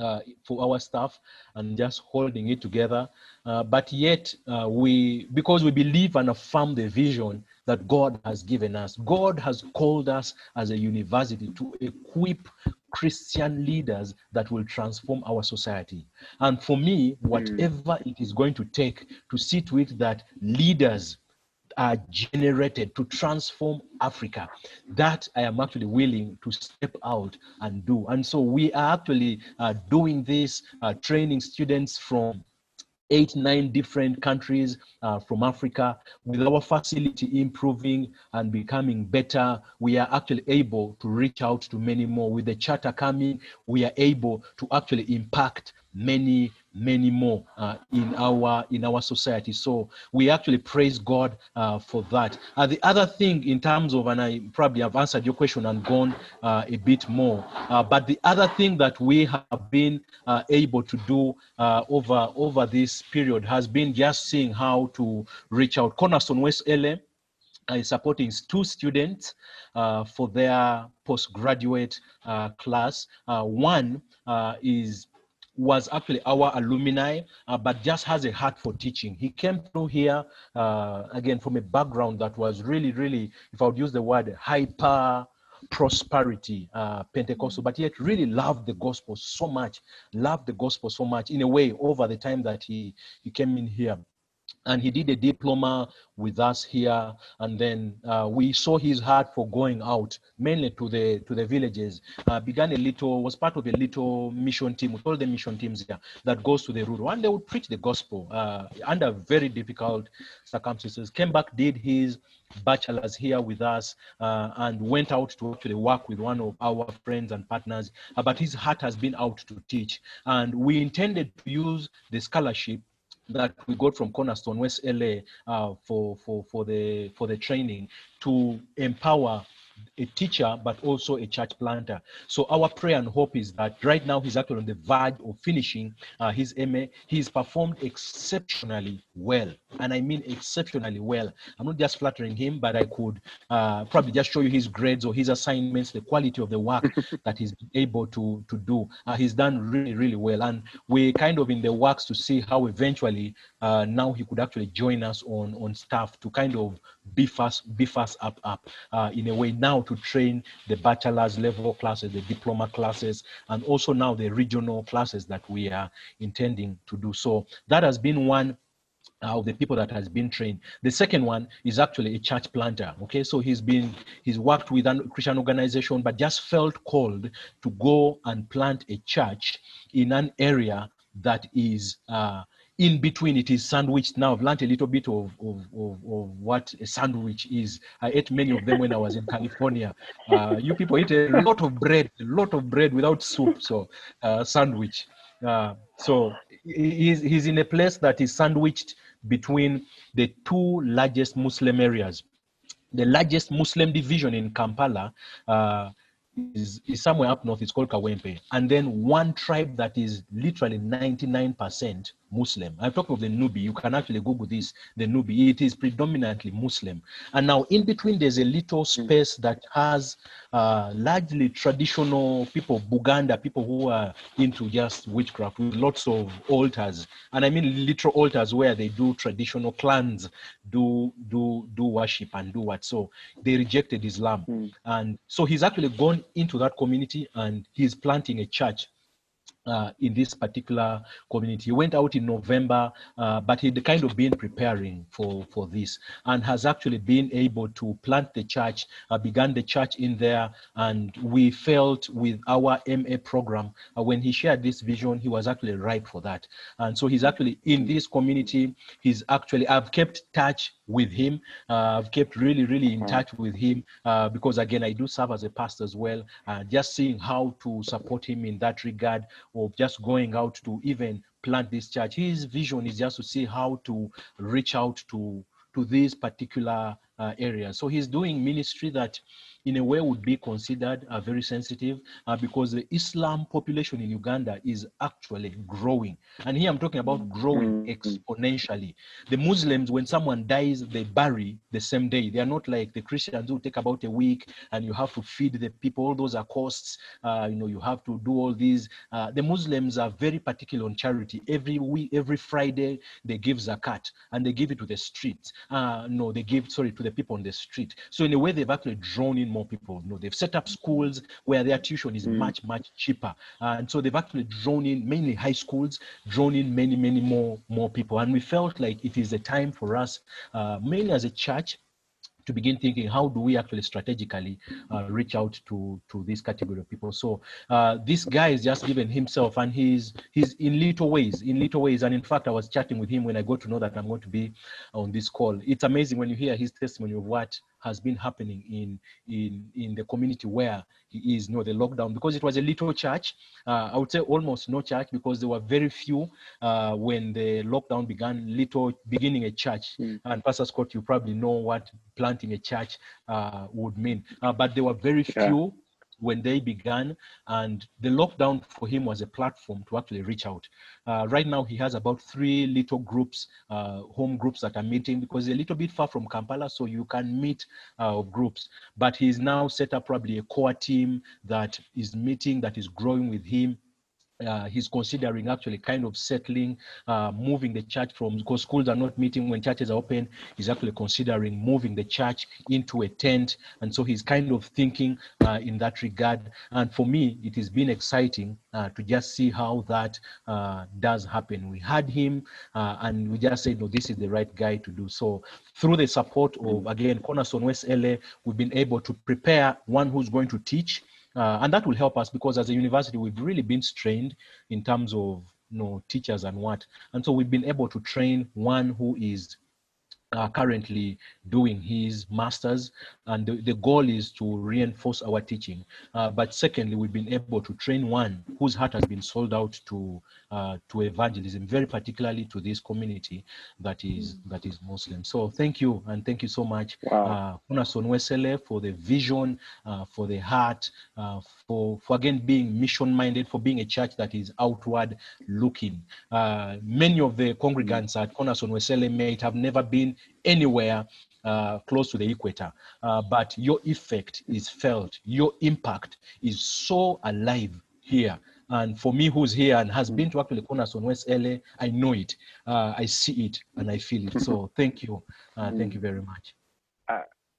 uh, for our staff and just holding it together. Uh, but yet uh, we because we believe and affirm the vision that god has given us god has called us as a university to equip Christian leaders that will transform our society. And for me, whatever it is going to take to see to it that leaders are generated to transform Africa, that I am actually willing to step out and do. And so we are actually uh, doing this, uh, training students from eight, nine different countries uh, from Africa. With our facility improving and becoming better, we are actually able to reach out to many more. With the charter coming, we are able to actually impact many many more uh, in our in our society. So we actually praise god uh, for that. Uh, the other thing in terms of and i probably have answered your question and gone uh, a bit more uh, but the other thing that we have been uh, able to do over over this period has been just seeing how to reach out. Cornerstone west la is supporting two students for their postgraduate class. One is was actually our alumni, uh, but just has a heart for teaching. He came through here, uh, again, from a background that was really, really, if I would use the word, hyper prosperity uh, Pentecostal, but yet really loved the gospel so much, loved the gospel so much in a way over the time that he, he came in here. And he did a diploma with us here. And then uh, we saw his heart for going out mainly to the to the villages. Uh, began a little was part of a little mission team. With all the mission teams here that goes to the rural. And they would preach the gospel uh, under very difficult circumstances. Came back did his bachelor's here with us uh, and went out to actually work with one of our friends and partners. Uh, but his heart has been out to teach. And we intended to use the scholarship that we got from Cornerstone West LA uh, for for for the for the training to empower a teacher but also a church planter. So our prayer and hope is that right now he's actually on the verge of finishing uh, his MA. He's performed exceptionally well, and I mean exceptionally well. I'm not just flattering him, but I could uh, probably just show you his grades or his assignments, the quality of the work that he's been able to to do. Uh, he's done really really well, and we're kind of in the works to see how eventually uh, now he could actually join us on on staff to kind of beef us beef us up up uh, in a way now to train the bachelor's level classes the diploma classes and also now the regional classes that we are intending to do so that has been one of the people that has been trained. The second one is actually a church planter. Okay, so he's been he's worked with a Christian organization, but just felt called to go and plant a church in an area that is uh, in between it is sandwiched. Now i've learned a little bit of, of, of, of, what a sandwich is. I ate many of them when i was in california. Uh, you people eat a lot of bread a lot of bread without soup so uh, sandwich. Uh, so he's, he's in a place that is sandwiched between the two largest muslim areas. The largest muslim division in kampala uh, is, is somewhere up north. It's called Kawempe. And then one tribe that is literally 99% Muslim. I'm talking of the Nubi. You can actually Google this, the Nubi. It is predominantly Muslim. And now in between, there's a little space that has uh, largely traditional people, Buganda, people who are into just witchcraft with lots of altars. And I mean literal altars where they do traditional clans, do do do worship and do what. So they rejected Islam. Mm. And so he's actually gone into that community and he's planting a church uh, in this particular community. He went out in November, uh, but he'd kind of been preparing for, for this and has actually been able to plant the church, uh, began the church in there. And we felt with our MA program, uh, when he shared this vision, he was actually ripe for that. And so he's actually in this community. He's actually, I've kept touch with him. Uh, I've kept really, really in touch with him uh, because, again, I do serve as a pastor as well. just seeing how to support him in that regard of just going out to even plant this church. His vision is just to see how to reach out to to these particular uh, areas. So he's doing ministry that in a way would be considered uh, very sensitive uh, because the Islam population in Uganda is actually growing. And here I'm talking about growing exponentially. The Muslims, when someone dies, they bury the same day. They are not like the Christians who take about a week and you have to feed the people. All those are costs. Uh, you know, you have to do all these. Uh, the Muslims are very particular on charity. Every week, every Friday, they give zakat and they give it to the streets. Uh, no, they give, sorry, to the people on the street. So in a way, they've actually drawn in more people. You know, they've set up schools where their tuition is Mm. much, much cheaper. and so they've actually drawn in mainly high schools, drawn in many, many more, more people. And we felt like it is a time for us, uh, mainly as a church, to begin thinking how do we actually strategically uh, reach out to to this category of people? So uh, this guy is just given himself and he's he's in little ways in little ways. And in fact i was chatting with him when i got to know that i'm going to be on this call. It's amazing when you hear his testimony of what has been happening in in in the community where he is you know the lockdown because it was a little church uh, i would say almost no church because there were very few uh, when the lockdown began little beginning a church Mm. and pastor scott you probably know what planting a church uh, would mean uh, but there were very Yeah. few when they began and the lockdown for him was a platform to actually reach out. Uh, right now he has about three little groups uh, home groups that are meeting because they're a little bit far from kampala so you can meet uh, groups. But he's now set up probably a core team that is meeting that is growing with him uh, he's considering actually kind of settling, uh, moving the church from because schools are not meeting when churches are open. He's actually considering moving the church into a tent, and so he's kind of thinking uh, in that regard. And for me, it has been exciting uh, to just see how that uh, does happen. We had him, uh, and we just said, no, this is the right guy to do so. Through the support of again Cornerstone West LA, we've been able to prepare one who's going to teach. Uh, and that will help us because as a university, we've really been strained in terms of you know, teachers and what. And so we've been able to train one who is uh, currently doing his master's and the, the goal is to reinforce our teaching. Uh, but secondly we've been able to train one whose heart has been sold out to uh, to evangelism very particularly to this community that is that is muslim. So thank you and thank you so much Wow. uh for the vision uh, for the heart uh, for for again being mission minded for being a church that is outward looking. Uh, many of the congregants at Cornerstone West LA may have never been anywhere uh, close to the equator, uh, but your effect is felt. Your impact is so alive here. And for me, who's here and has been to actually Cornerstone West LA, I know it. Uh, I see it and I feel it. So thank you. Uh, thank you very much.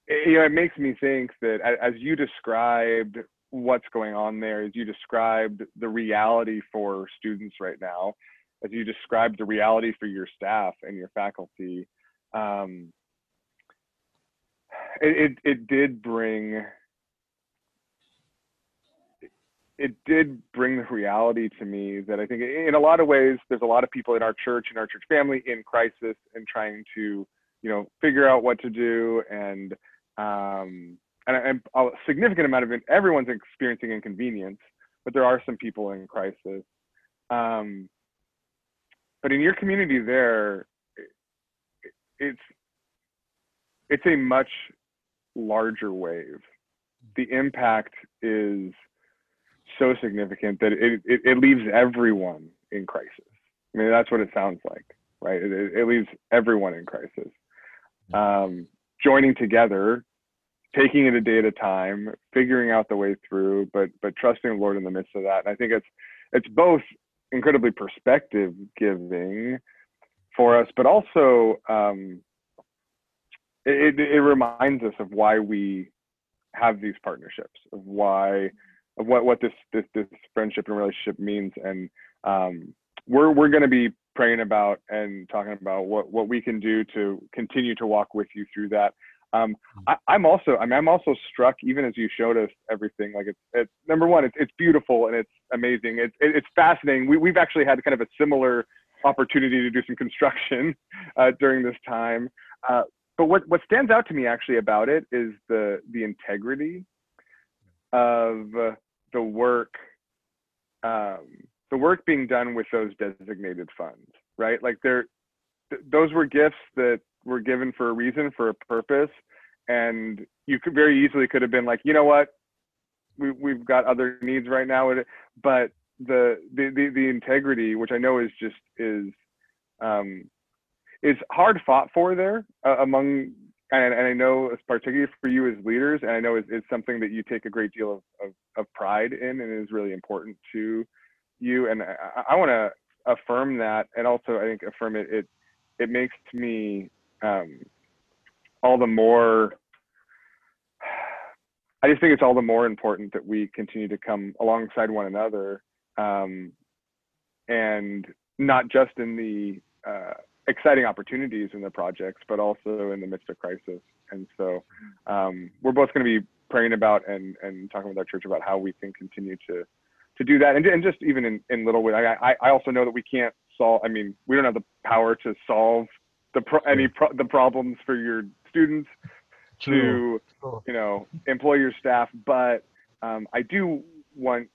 It- you know, it makes me think that as you described what's going on there, as you described the reality for students right now, as you described the reality for your staff and your faculty, um, it, it it did bring it did bring the reality to me that I think in a lot of ways there's a lot of people in our church in our church family in crisis and trying to you know figure out what to do and um, and, and a significant amount of everyone's experiencing inconvenience, but there are some people in crisis. Um, but in your community there, it's it's a much larger wave. The impact is so significant that it, it, it leaves everyone in crisis. I mean, that's what it sounds like, right? It, it- leaves everyone in crisis. Um, joining together, taking it a day at a time, figuring out the way through, but but trusting the Lord in the midst of that. And I think it's it's both incredibly perspective giving for us, but also um, it, it, reminds us of why we have these partnerships, of why of what what this this this friendship and relationship means, and um, we're we're going to be praying about and talking about what what we can do to continue to walk with you through that. Um, I, I'm also I mean I'm also struck even as you showed us everything like it's it's number one it's it's beautiful and it's amazing. It's it, it's fascinating. We we've actually had kind of a similar opportunity to do some construction uh, during this time. Uh, but what what stands out to me actually about it is the the integrity of uh, the work um, the work being done with those designated funds right? Like there th- those were gifts that were given for a reason for a purpose and you could very easily could have been like you know what? We, we've got other needs right now but the the the, the integrity which i know is just is um is hard fought for there uh, among and, and i know particularly for you as leaders and i know it's, it's something that you take a great deal of, of, of pride in and is really important to you and i, I want to affirm that and also i think affirm it it it makes me um, all the more i just think it's all the more important that we continue to come alongside one another um, and not just in the uh, exciting opportunities in the projects but also in the midst of crisis and so um, we're both going to be praying about and and talking with our church about how we can continue to to do that and, and just even in, in little ways I, I also know that we can't solve i mean we don't have the power to solve the pro- any pro- the problems for your students True. to True. you know employ your staff but um, i do want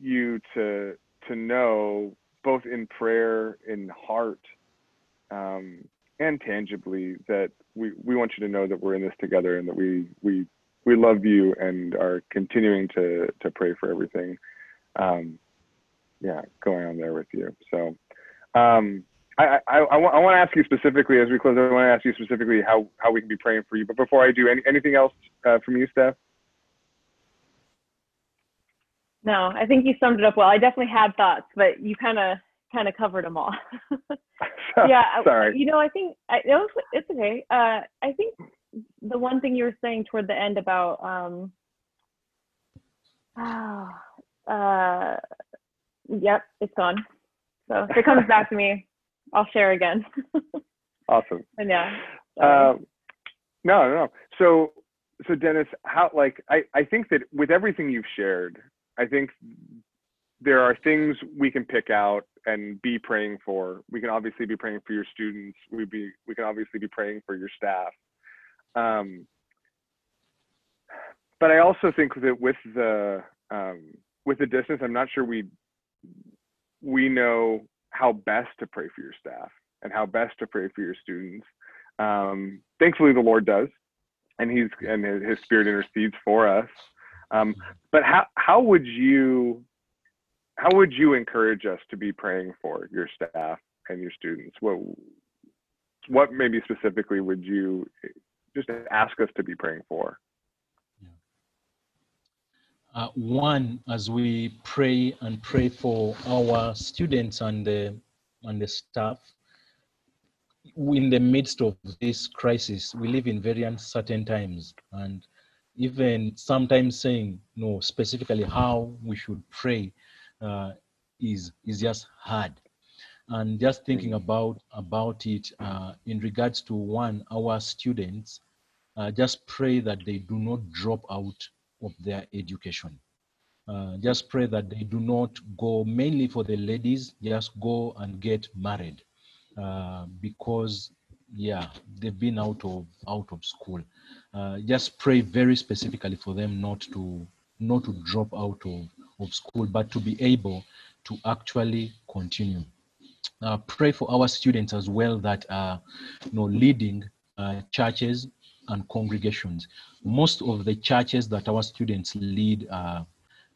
you to to know both in prayer in heart um, and tangibly that we we want you to know that we're in this together and that we we we love you and are continuing to to pray for everything um, yeah going on there with you so um, I, I, I, want, I want to ask you specifically as we close. I want to ask you specifically how, how we can be praying for you. But before I do, any, anything else uh, from you, Steph? No, I think you summed it up well. I definitely had thoughts, but you kind of kind of covered them all. yeah, sorry. You know, I think I, it was, it's okay. Uh, I think the one thing you were saying toward the end about um, uh, yep, it's gone. So if it comes back to me, I'll share again. awesome. And yeah. Um, no, no, no. So, so Dennis, how like I I think that with everything you've shared, I think there are things we can pick out and be praying for. We can obviously be praying for your students. We be we can obviously be praying for your staff. Um, but I also think that with the um, with the distance, I'm not sure we we know how best to pray for your staff and how best to pray for your students. Um, thankfully, the Lord does, and He's and His Spirit intercedes for us. Um, but how how would you how would you encourage us to be praying for your staff and your students? What what maybe specifically would you just ask us to be praying for? Uh, one, as we pray and pray for our students and the and the staff, in the midst of this crisis, we live in very uncertain times, and even sometimes saying no specifically how we should pray uh, is is just hard. And just thinking about about it uh, in regards to one our students uh, just pray that they do not drop out of their education. Uh, just pray that they do not go mainly for the ladies just go and get married. Uh, because yeah they've been out of out of school. Uh, just pray very specifically for them not to not to drop out of of school, but to be able to actually continue. Uh, pray for our students as well that are you know, leading uh, churches and congregations. Most of the churches that our students lead are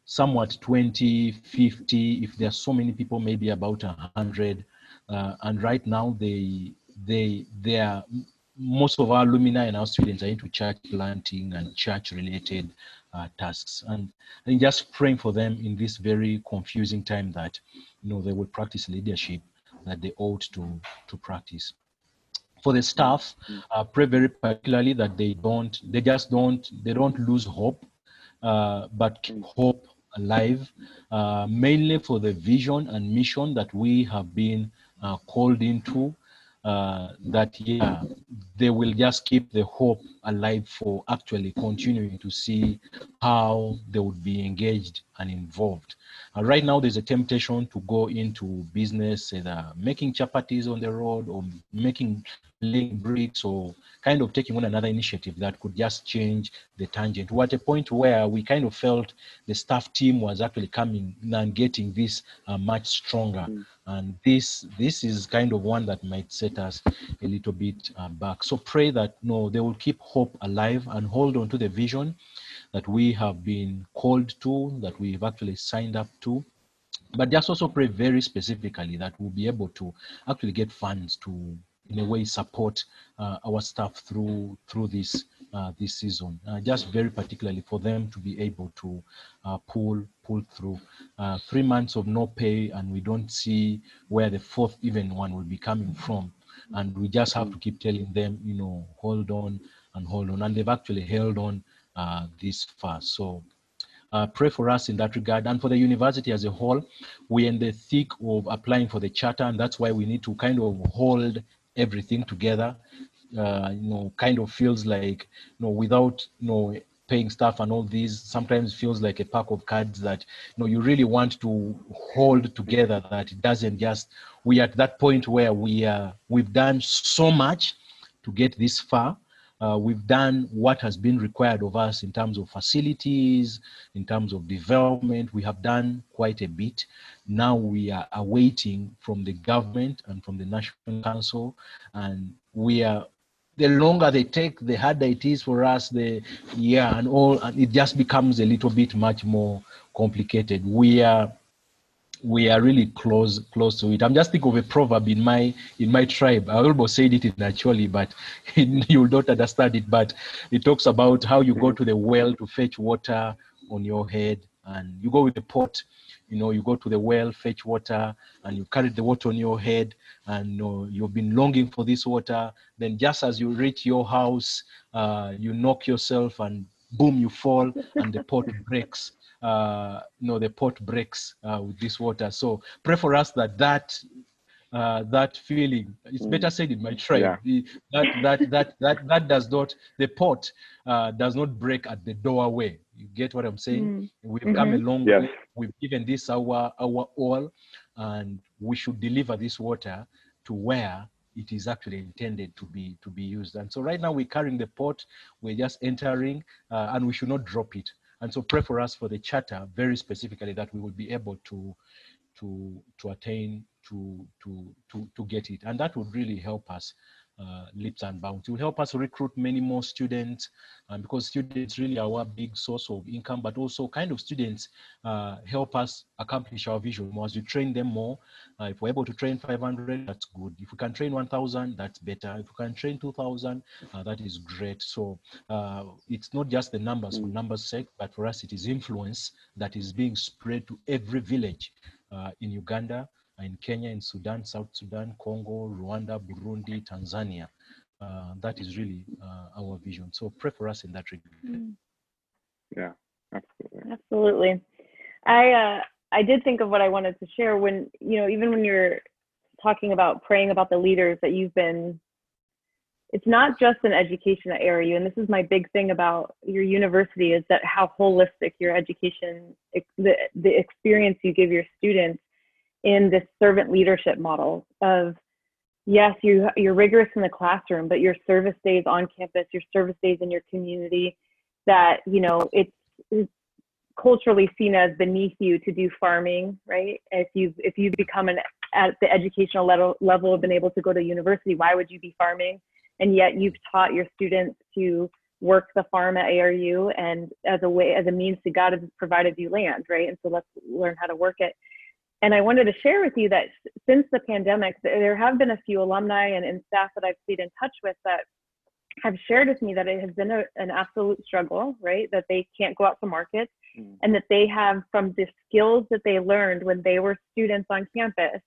somewhat 20, 50, if there are so many people, maybe about 100. Uh, and right now, they, they, they are, most of our alumni and our students are into church planting and church related uh, tasks. And, just praying for them in this very confusing time that you know they will practice leadership that they ought to to practice. For the staff uh, pray very particularly that they don't they just don't they don't lose hope uh, but keep hope alive uh, mainly for the vision and mission that we have been uh, called into uh, that yeah they will just keep the hope alive for actually continuing to see how they would be engaged and involved uh, right now there's a temptation to go into business either making chapatis on the road or making laying bricks or kind of taking on another initiative that could just change the tangent. We're at a point where we kind of felt the staff team was actually coming and getting this uh, much stronger. Mm. And this this is kind of one that might set us a little bit uh, back. So pray that no, they will keep hope alive and hold on to the vision that we have been called to, that we've actually signed up to but just also pray very specifically that we'll be able to actually get funds to in a way support uh, our staff through through this uh, this season. Uh, just very particularly for them to be able to uh, pull pull through. Uh, three months of no pay, and we don't see where the fourth even one will be coming from. And we just have to keep telling them, you know, hold on and hold on. And they've actually held on uh, this far. So uh, pray for us in that regard. And for the university as a whole, we're in the thick of applying for the charter, and that's why we need to kind of hold everything together uh, you know kind of feels like you know without you know paying staff and all these sometimes feels like a pack of cards that you know you really want to hold together that it doesn't just we at that point where we uh, we've done so much to get this far uh, we've done what has been required of us in terms of facilities, in terms of development. We have done quite a bit. Now we are awaiting from the government and from the National Council, and we are. The longer they take, the harder it is for us. The yeah, and all, and it just becomes a little bit much more complicated. We are we are really close close to it. I'm just thinking of a proverb in my in my tribe. I almost said it in Acholi, but you'll not understand it. But it talks about how you go to the well to fetch water on your head and you go with the pot you know you go to the well fetch water and you carry the water on your head and know, you've been longing for this water then just as you reach your house uh, you knock yourself and boom you fall and the pot breaks uh, you know the pot breaks uh, with this water so pray for us that that uh, that feeling. It's mm. better said in my tribe. Yeah. That, that, that, that, that does not, the pot uh, does not break at the doorway. You get what I'm saying? Mm. We've mm-hmm. come a long yes. way. We've given this our, our all, and we should deliver this water to where it is actually intended to be to be used. And so right now we're carrying the pot, we're just entering, uh, and we should not drop it. And so pray for us for the charter very specifically that we will be able to to to attain to to to to get it. And that would really help us uh, leaps and bounds. It will help us recruit many more students um, because students really are our big source of income, but also kind of students uh, help us accomplish our vision more. As we train them more, uh, if we're able to train 500, that's good. If we can train 1,000, that's better. If we can train 2,000, uh, that is great. So uh, it's not just the numbers for numbers' sake, but for us, it is influence that is being spread to every village uh, in Uganda in Kenya, in Sudan, South Sudan, Congo, Rwanda, Burundi, Tanzania. Uh, that is really uh, our vision. So pray for us in that regard. Mm. Yeah, absolutely. Absolutely. I uh, I did think of what I wanted to share when you know even when you're talking about praying about the leaders that you've been. It's not just an education at ARU, and this is my big thing about your university is that how holistic your education, the the experience you give your students in this servant leadership model of yes you you're rigorous in the classroom but your service days on campus your service days in your community that you know it's, it's culturally seen as beneath you to do farming right? If you if you become an at the educational level level been able to go to university why would you be farming? And yet you've taught your students to work the farm at ARU and as a way as a means to God has provided you land right? And so let's learn how to work it and I wanted to share with you that since the pandemic, there have been a few alumni and, and staff that I've stayed in touch with that have shared with me that it has been a, an absolute struggle, right? That they can't go out to market mm. and that they have from the skills that they learned when they were students on campus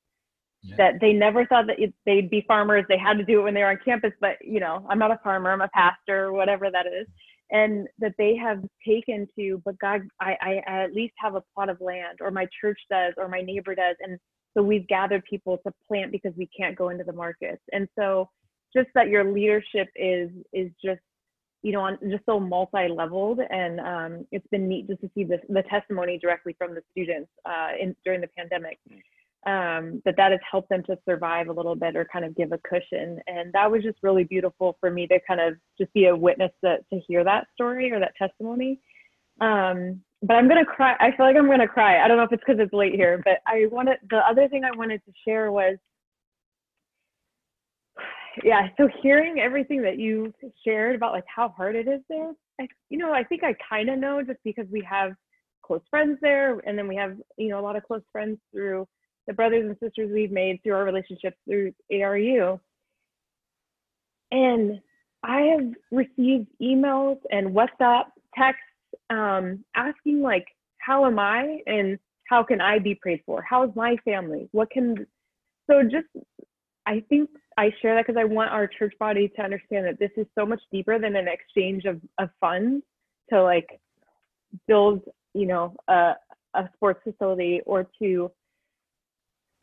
yeah. that they never thought that they'd be farmers. They had to do it when they were on campus, but you know, I'm not a farmer, I'm a pastor, whatever that is. And that they have taken to but god I, I, at least have a plot of land or my church does or my neighbor does. And so we've gathered people to plant because we can't go into the markets. And so just that your leadership is is just you know on just so multi-leveled. And um, it's been neat just to see this the testimony directly from the students uh, in during the pandemic. Mm um, that that has helped them to survive a little bit or kind of give a cushion. And that was just really beautiful for me to kind of just be a witness to, to hear that story or that testimony. Um, but I'm gonna cry. I feel like I'm gonna cry. I don't know if it's because it's late here, but I wanted the other thing I wanted to share was, yeah. So hearing everything that you shared about like how hard it is there, I, you know, I think I kind of know just because we have close friends there, and then we have you know a lot of close friends through the brothers and sisters we've made through our relationships through ARU. And I have received emails and WhatsApp texts um, asking like, how am I and how can I be prayed for? How's my family? What can so just I think I share that because I want our church body to understand that this is so much deeper than an exchange of, of funds to like build, you know, a, a sports facility or to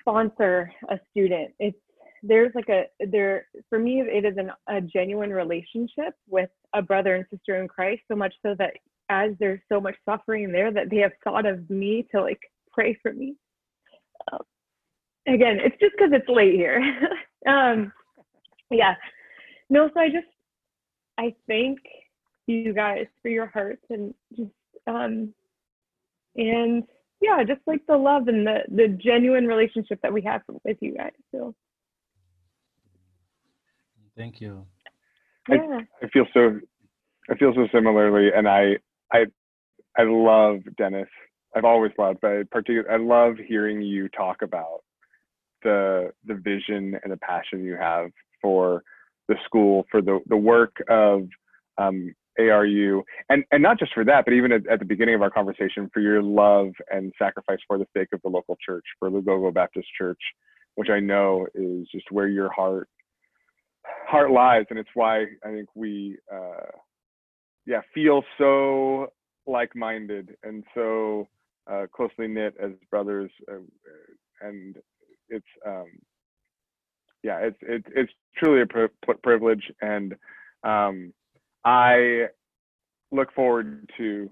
sponsor a student. It's there's like a there for me it is an, a genuine relationship with a brother and sister in christ so much so that as there's so much suffering there that they have thought of me to like pray for me. Um, again it's just because it's late here. Um yeah. No so i just i thank you guys for your hearts and just um and yeah, just like the love and the the genuine relationship that we have with you guys. So thank you. Yeah. I, I feel so I feel so similarly and I I I love Dennis. I've always loved, but I particularly I love hearing you talk about the the vision and the passion you have for the school, for the the work of um, ARU, and and not just for that, but even at, at, the beginning of our conversation, for your love and sacrifice for the sake of the local church, for Lugogo Baptist Church, which I know is just where your heart heart lies, and it's why I think we, uh, yeah, feel so like-minded and so uh, closely knit as brothers, uh, and it's um, yeah, it's it's it's truly a pri- privilege, and um, I look forward to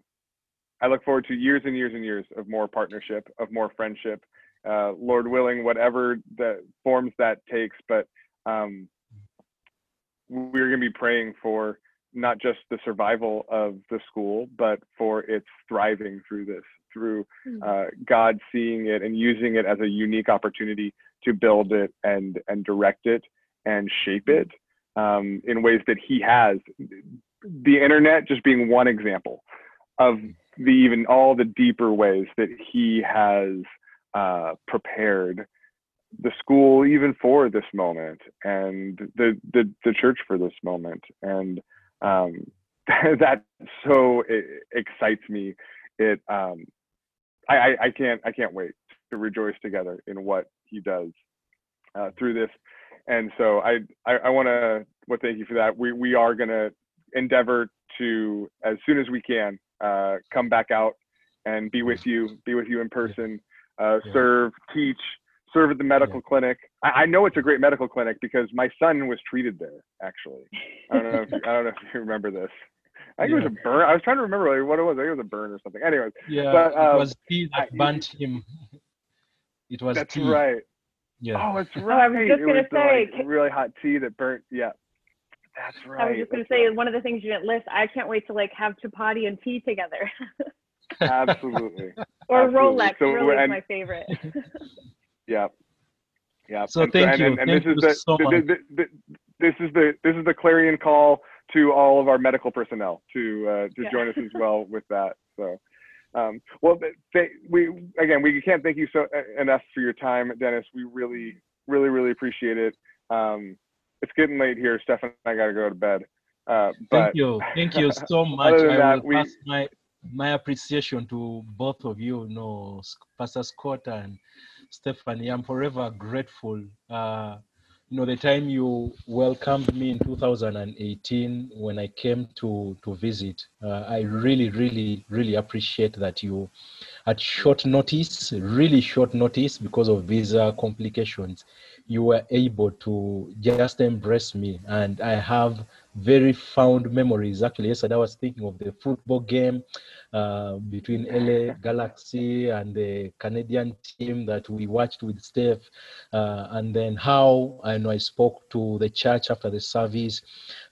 I look forward to years and years and years of more partnership, of more friendship. Uh, Lord willing, whatever the forms that takes, but um, we're going to be praying for not just the survival of the school, but for its thriving through this, through hmm. uh, God seeing it and using it as a unique opportunity to build it and and direct it and shape it um, in ways that He has. The internet just being one example of the even all the deeper ways that He has uh, prepared the school even for this moment and the the, the church for this moment. And um, that so excites me. It um, I, I can't i can't wait to rejoice together in what he does uh, through this. And so i i, I want to well thank you for that. We we are going to endeavor to as soon as we can uh, come back out and be with you be with you in person uh, serve teach serve at the medical yeah. clinic. I, I, know it's a great medical clinic because my son was treated there. Actually, I don't know. If you, I don't know if you remember this. I think yeah. it was a burn. I was trying to remember like, what it was. I think it was a burn or something. Anyways, yeah, but, um, it was tea that I, burnt him. It was that's tea. right. Yeah. Oh, it's right. I was just it gonna was say the, like, really hot tea that burnt. Yeah. That's right. I was just gonna say right. one of the things you didn't list. I can't wait to like have chapati and tea together. Absolutely. or Absolutely. Rolex so, really is my favorite. yeah. Yeah. So and thank so, you. And, thank this you is the, so the, the, the, this is the this is the clarion call to all of our medical personnel to uh, to yeah. join us as well with that. So. Um, well, they, we again, we can't thank you so uh, enough for your time, Dennis. We really, really, really appreciate it. Um, it's getting late here. Stefan I got to go to bed. Uh, but, thank you, thank you so much. I that, will we, pass my my appreciation to both of you, you know, Pastor Scott and Stephanie. I'm forever grateful. Uh, you know, the time you welcomed me in 2018 when I came to to visit, uh, I really, really, really appreciate that you, at short notice, really short notice because of visa complications, you were able to just embrace me, and I have very fond memories. Actually, yesterday I was thinking of the football game uh, between LA Galaxy and the Canadian team that we watched with Steph, uh, and then how I know I spoke to the church after the service,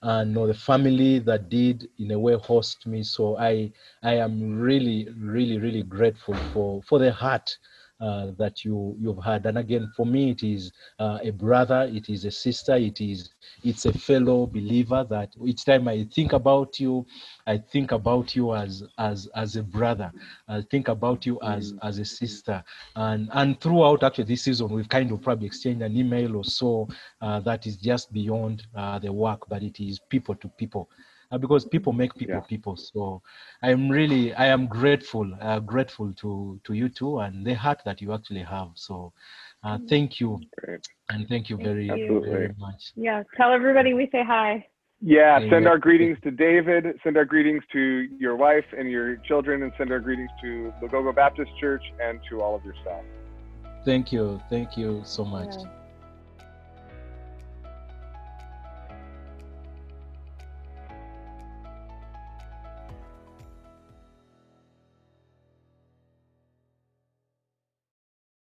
and the family that did in a way host me. So I I am really really really grateful for for the heart uh, that you you've had. And again, for me, it is uh, a brother, it is a sister, it is it's a fellow believer. That each time I think about you, I think about you as as as a brother. I think about you as mm. as a sister. And and throughout actually this season, we've kind of probably exchanged an email or so uh, that is just beyond uh, the work, but it is people to people because people make people yeah. people. So I'm really I am grateful uh, grateful to to you too and the heart that you actually have. So uh, mm. thank you Great. and thank you very Absolutely. very much. Yeah, tell everybody we say hi. Yeah, send our greetings to David. Send our greetings to your wife and your children, and send our greetings to Lugogo Baptist Church and to all of your staff. Thank you. Thank you so much. Yeah.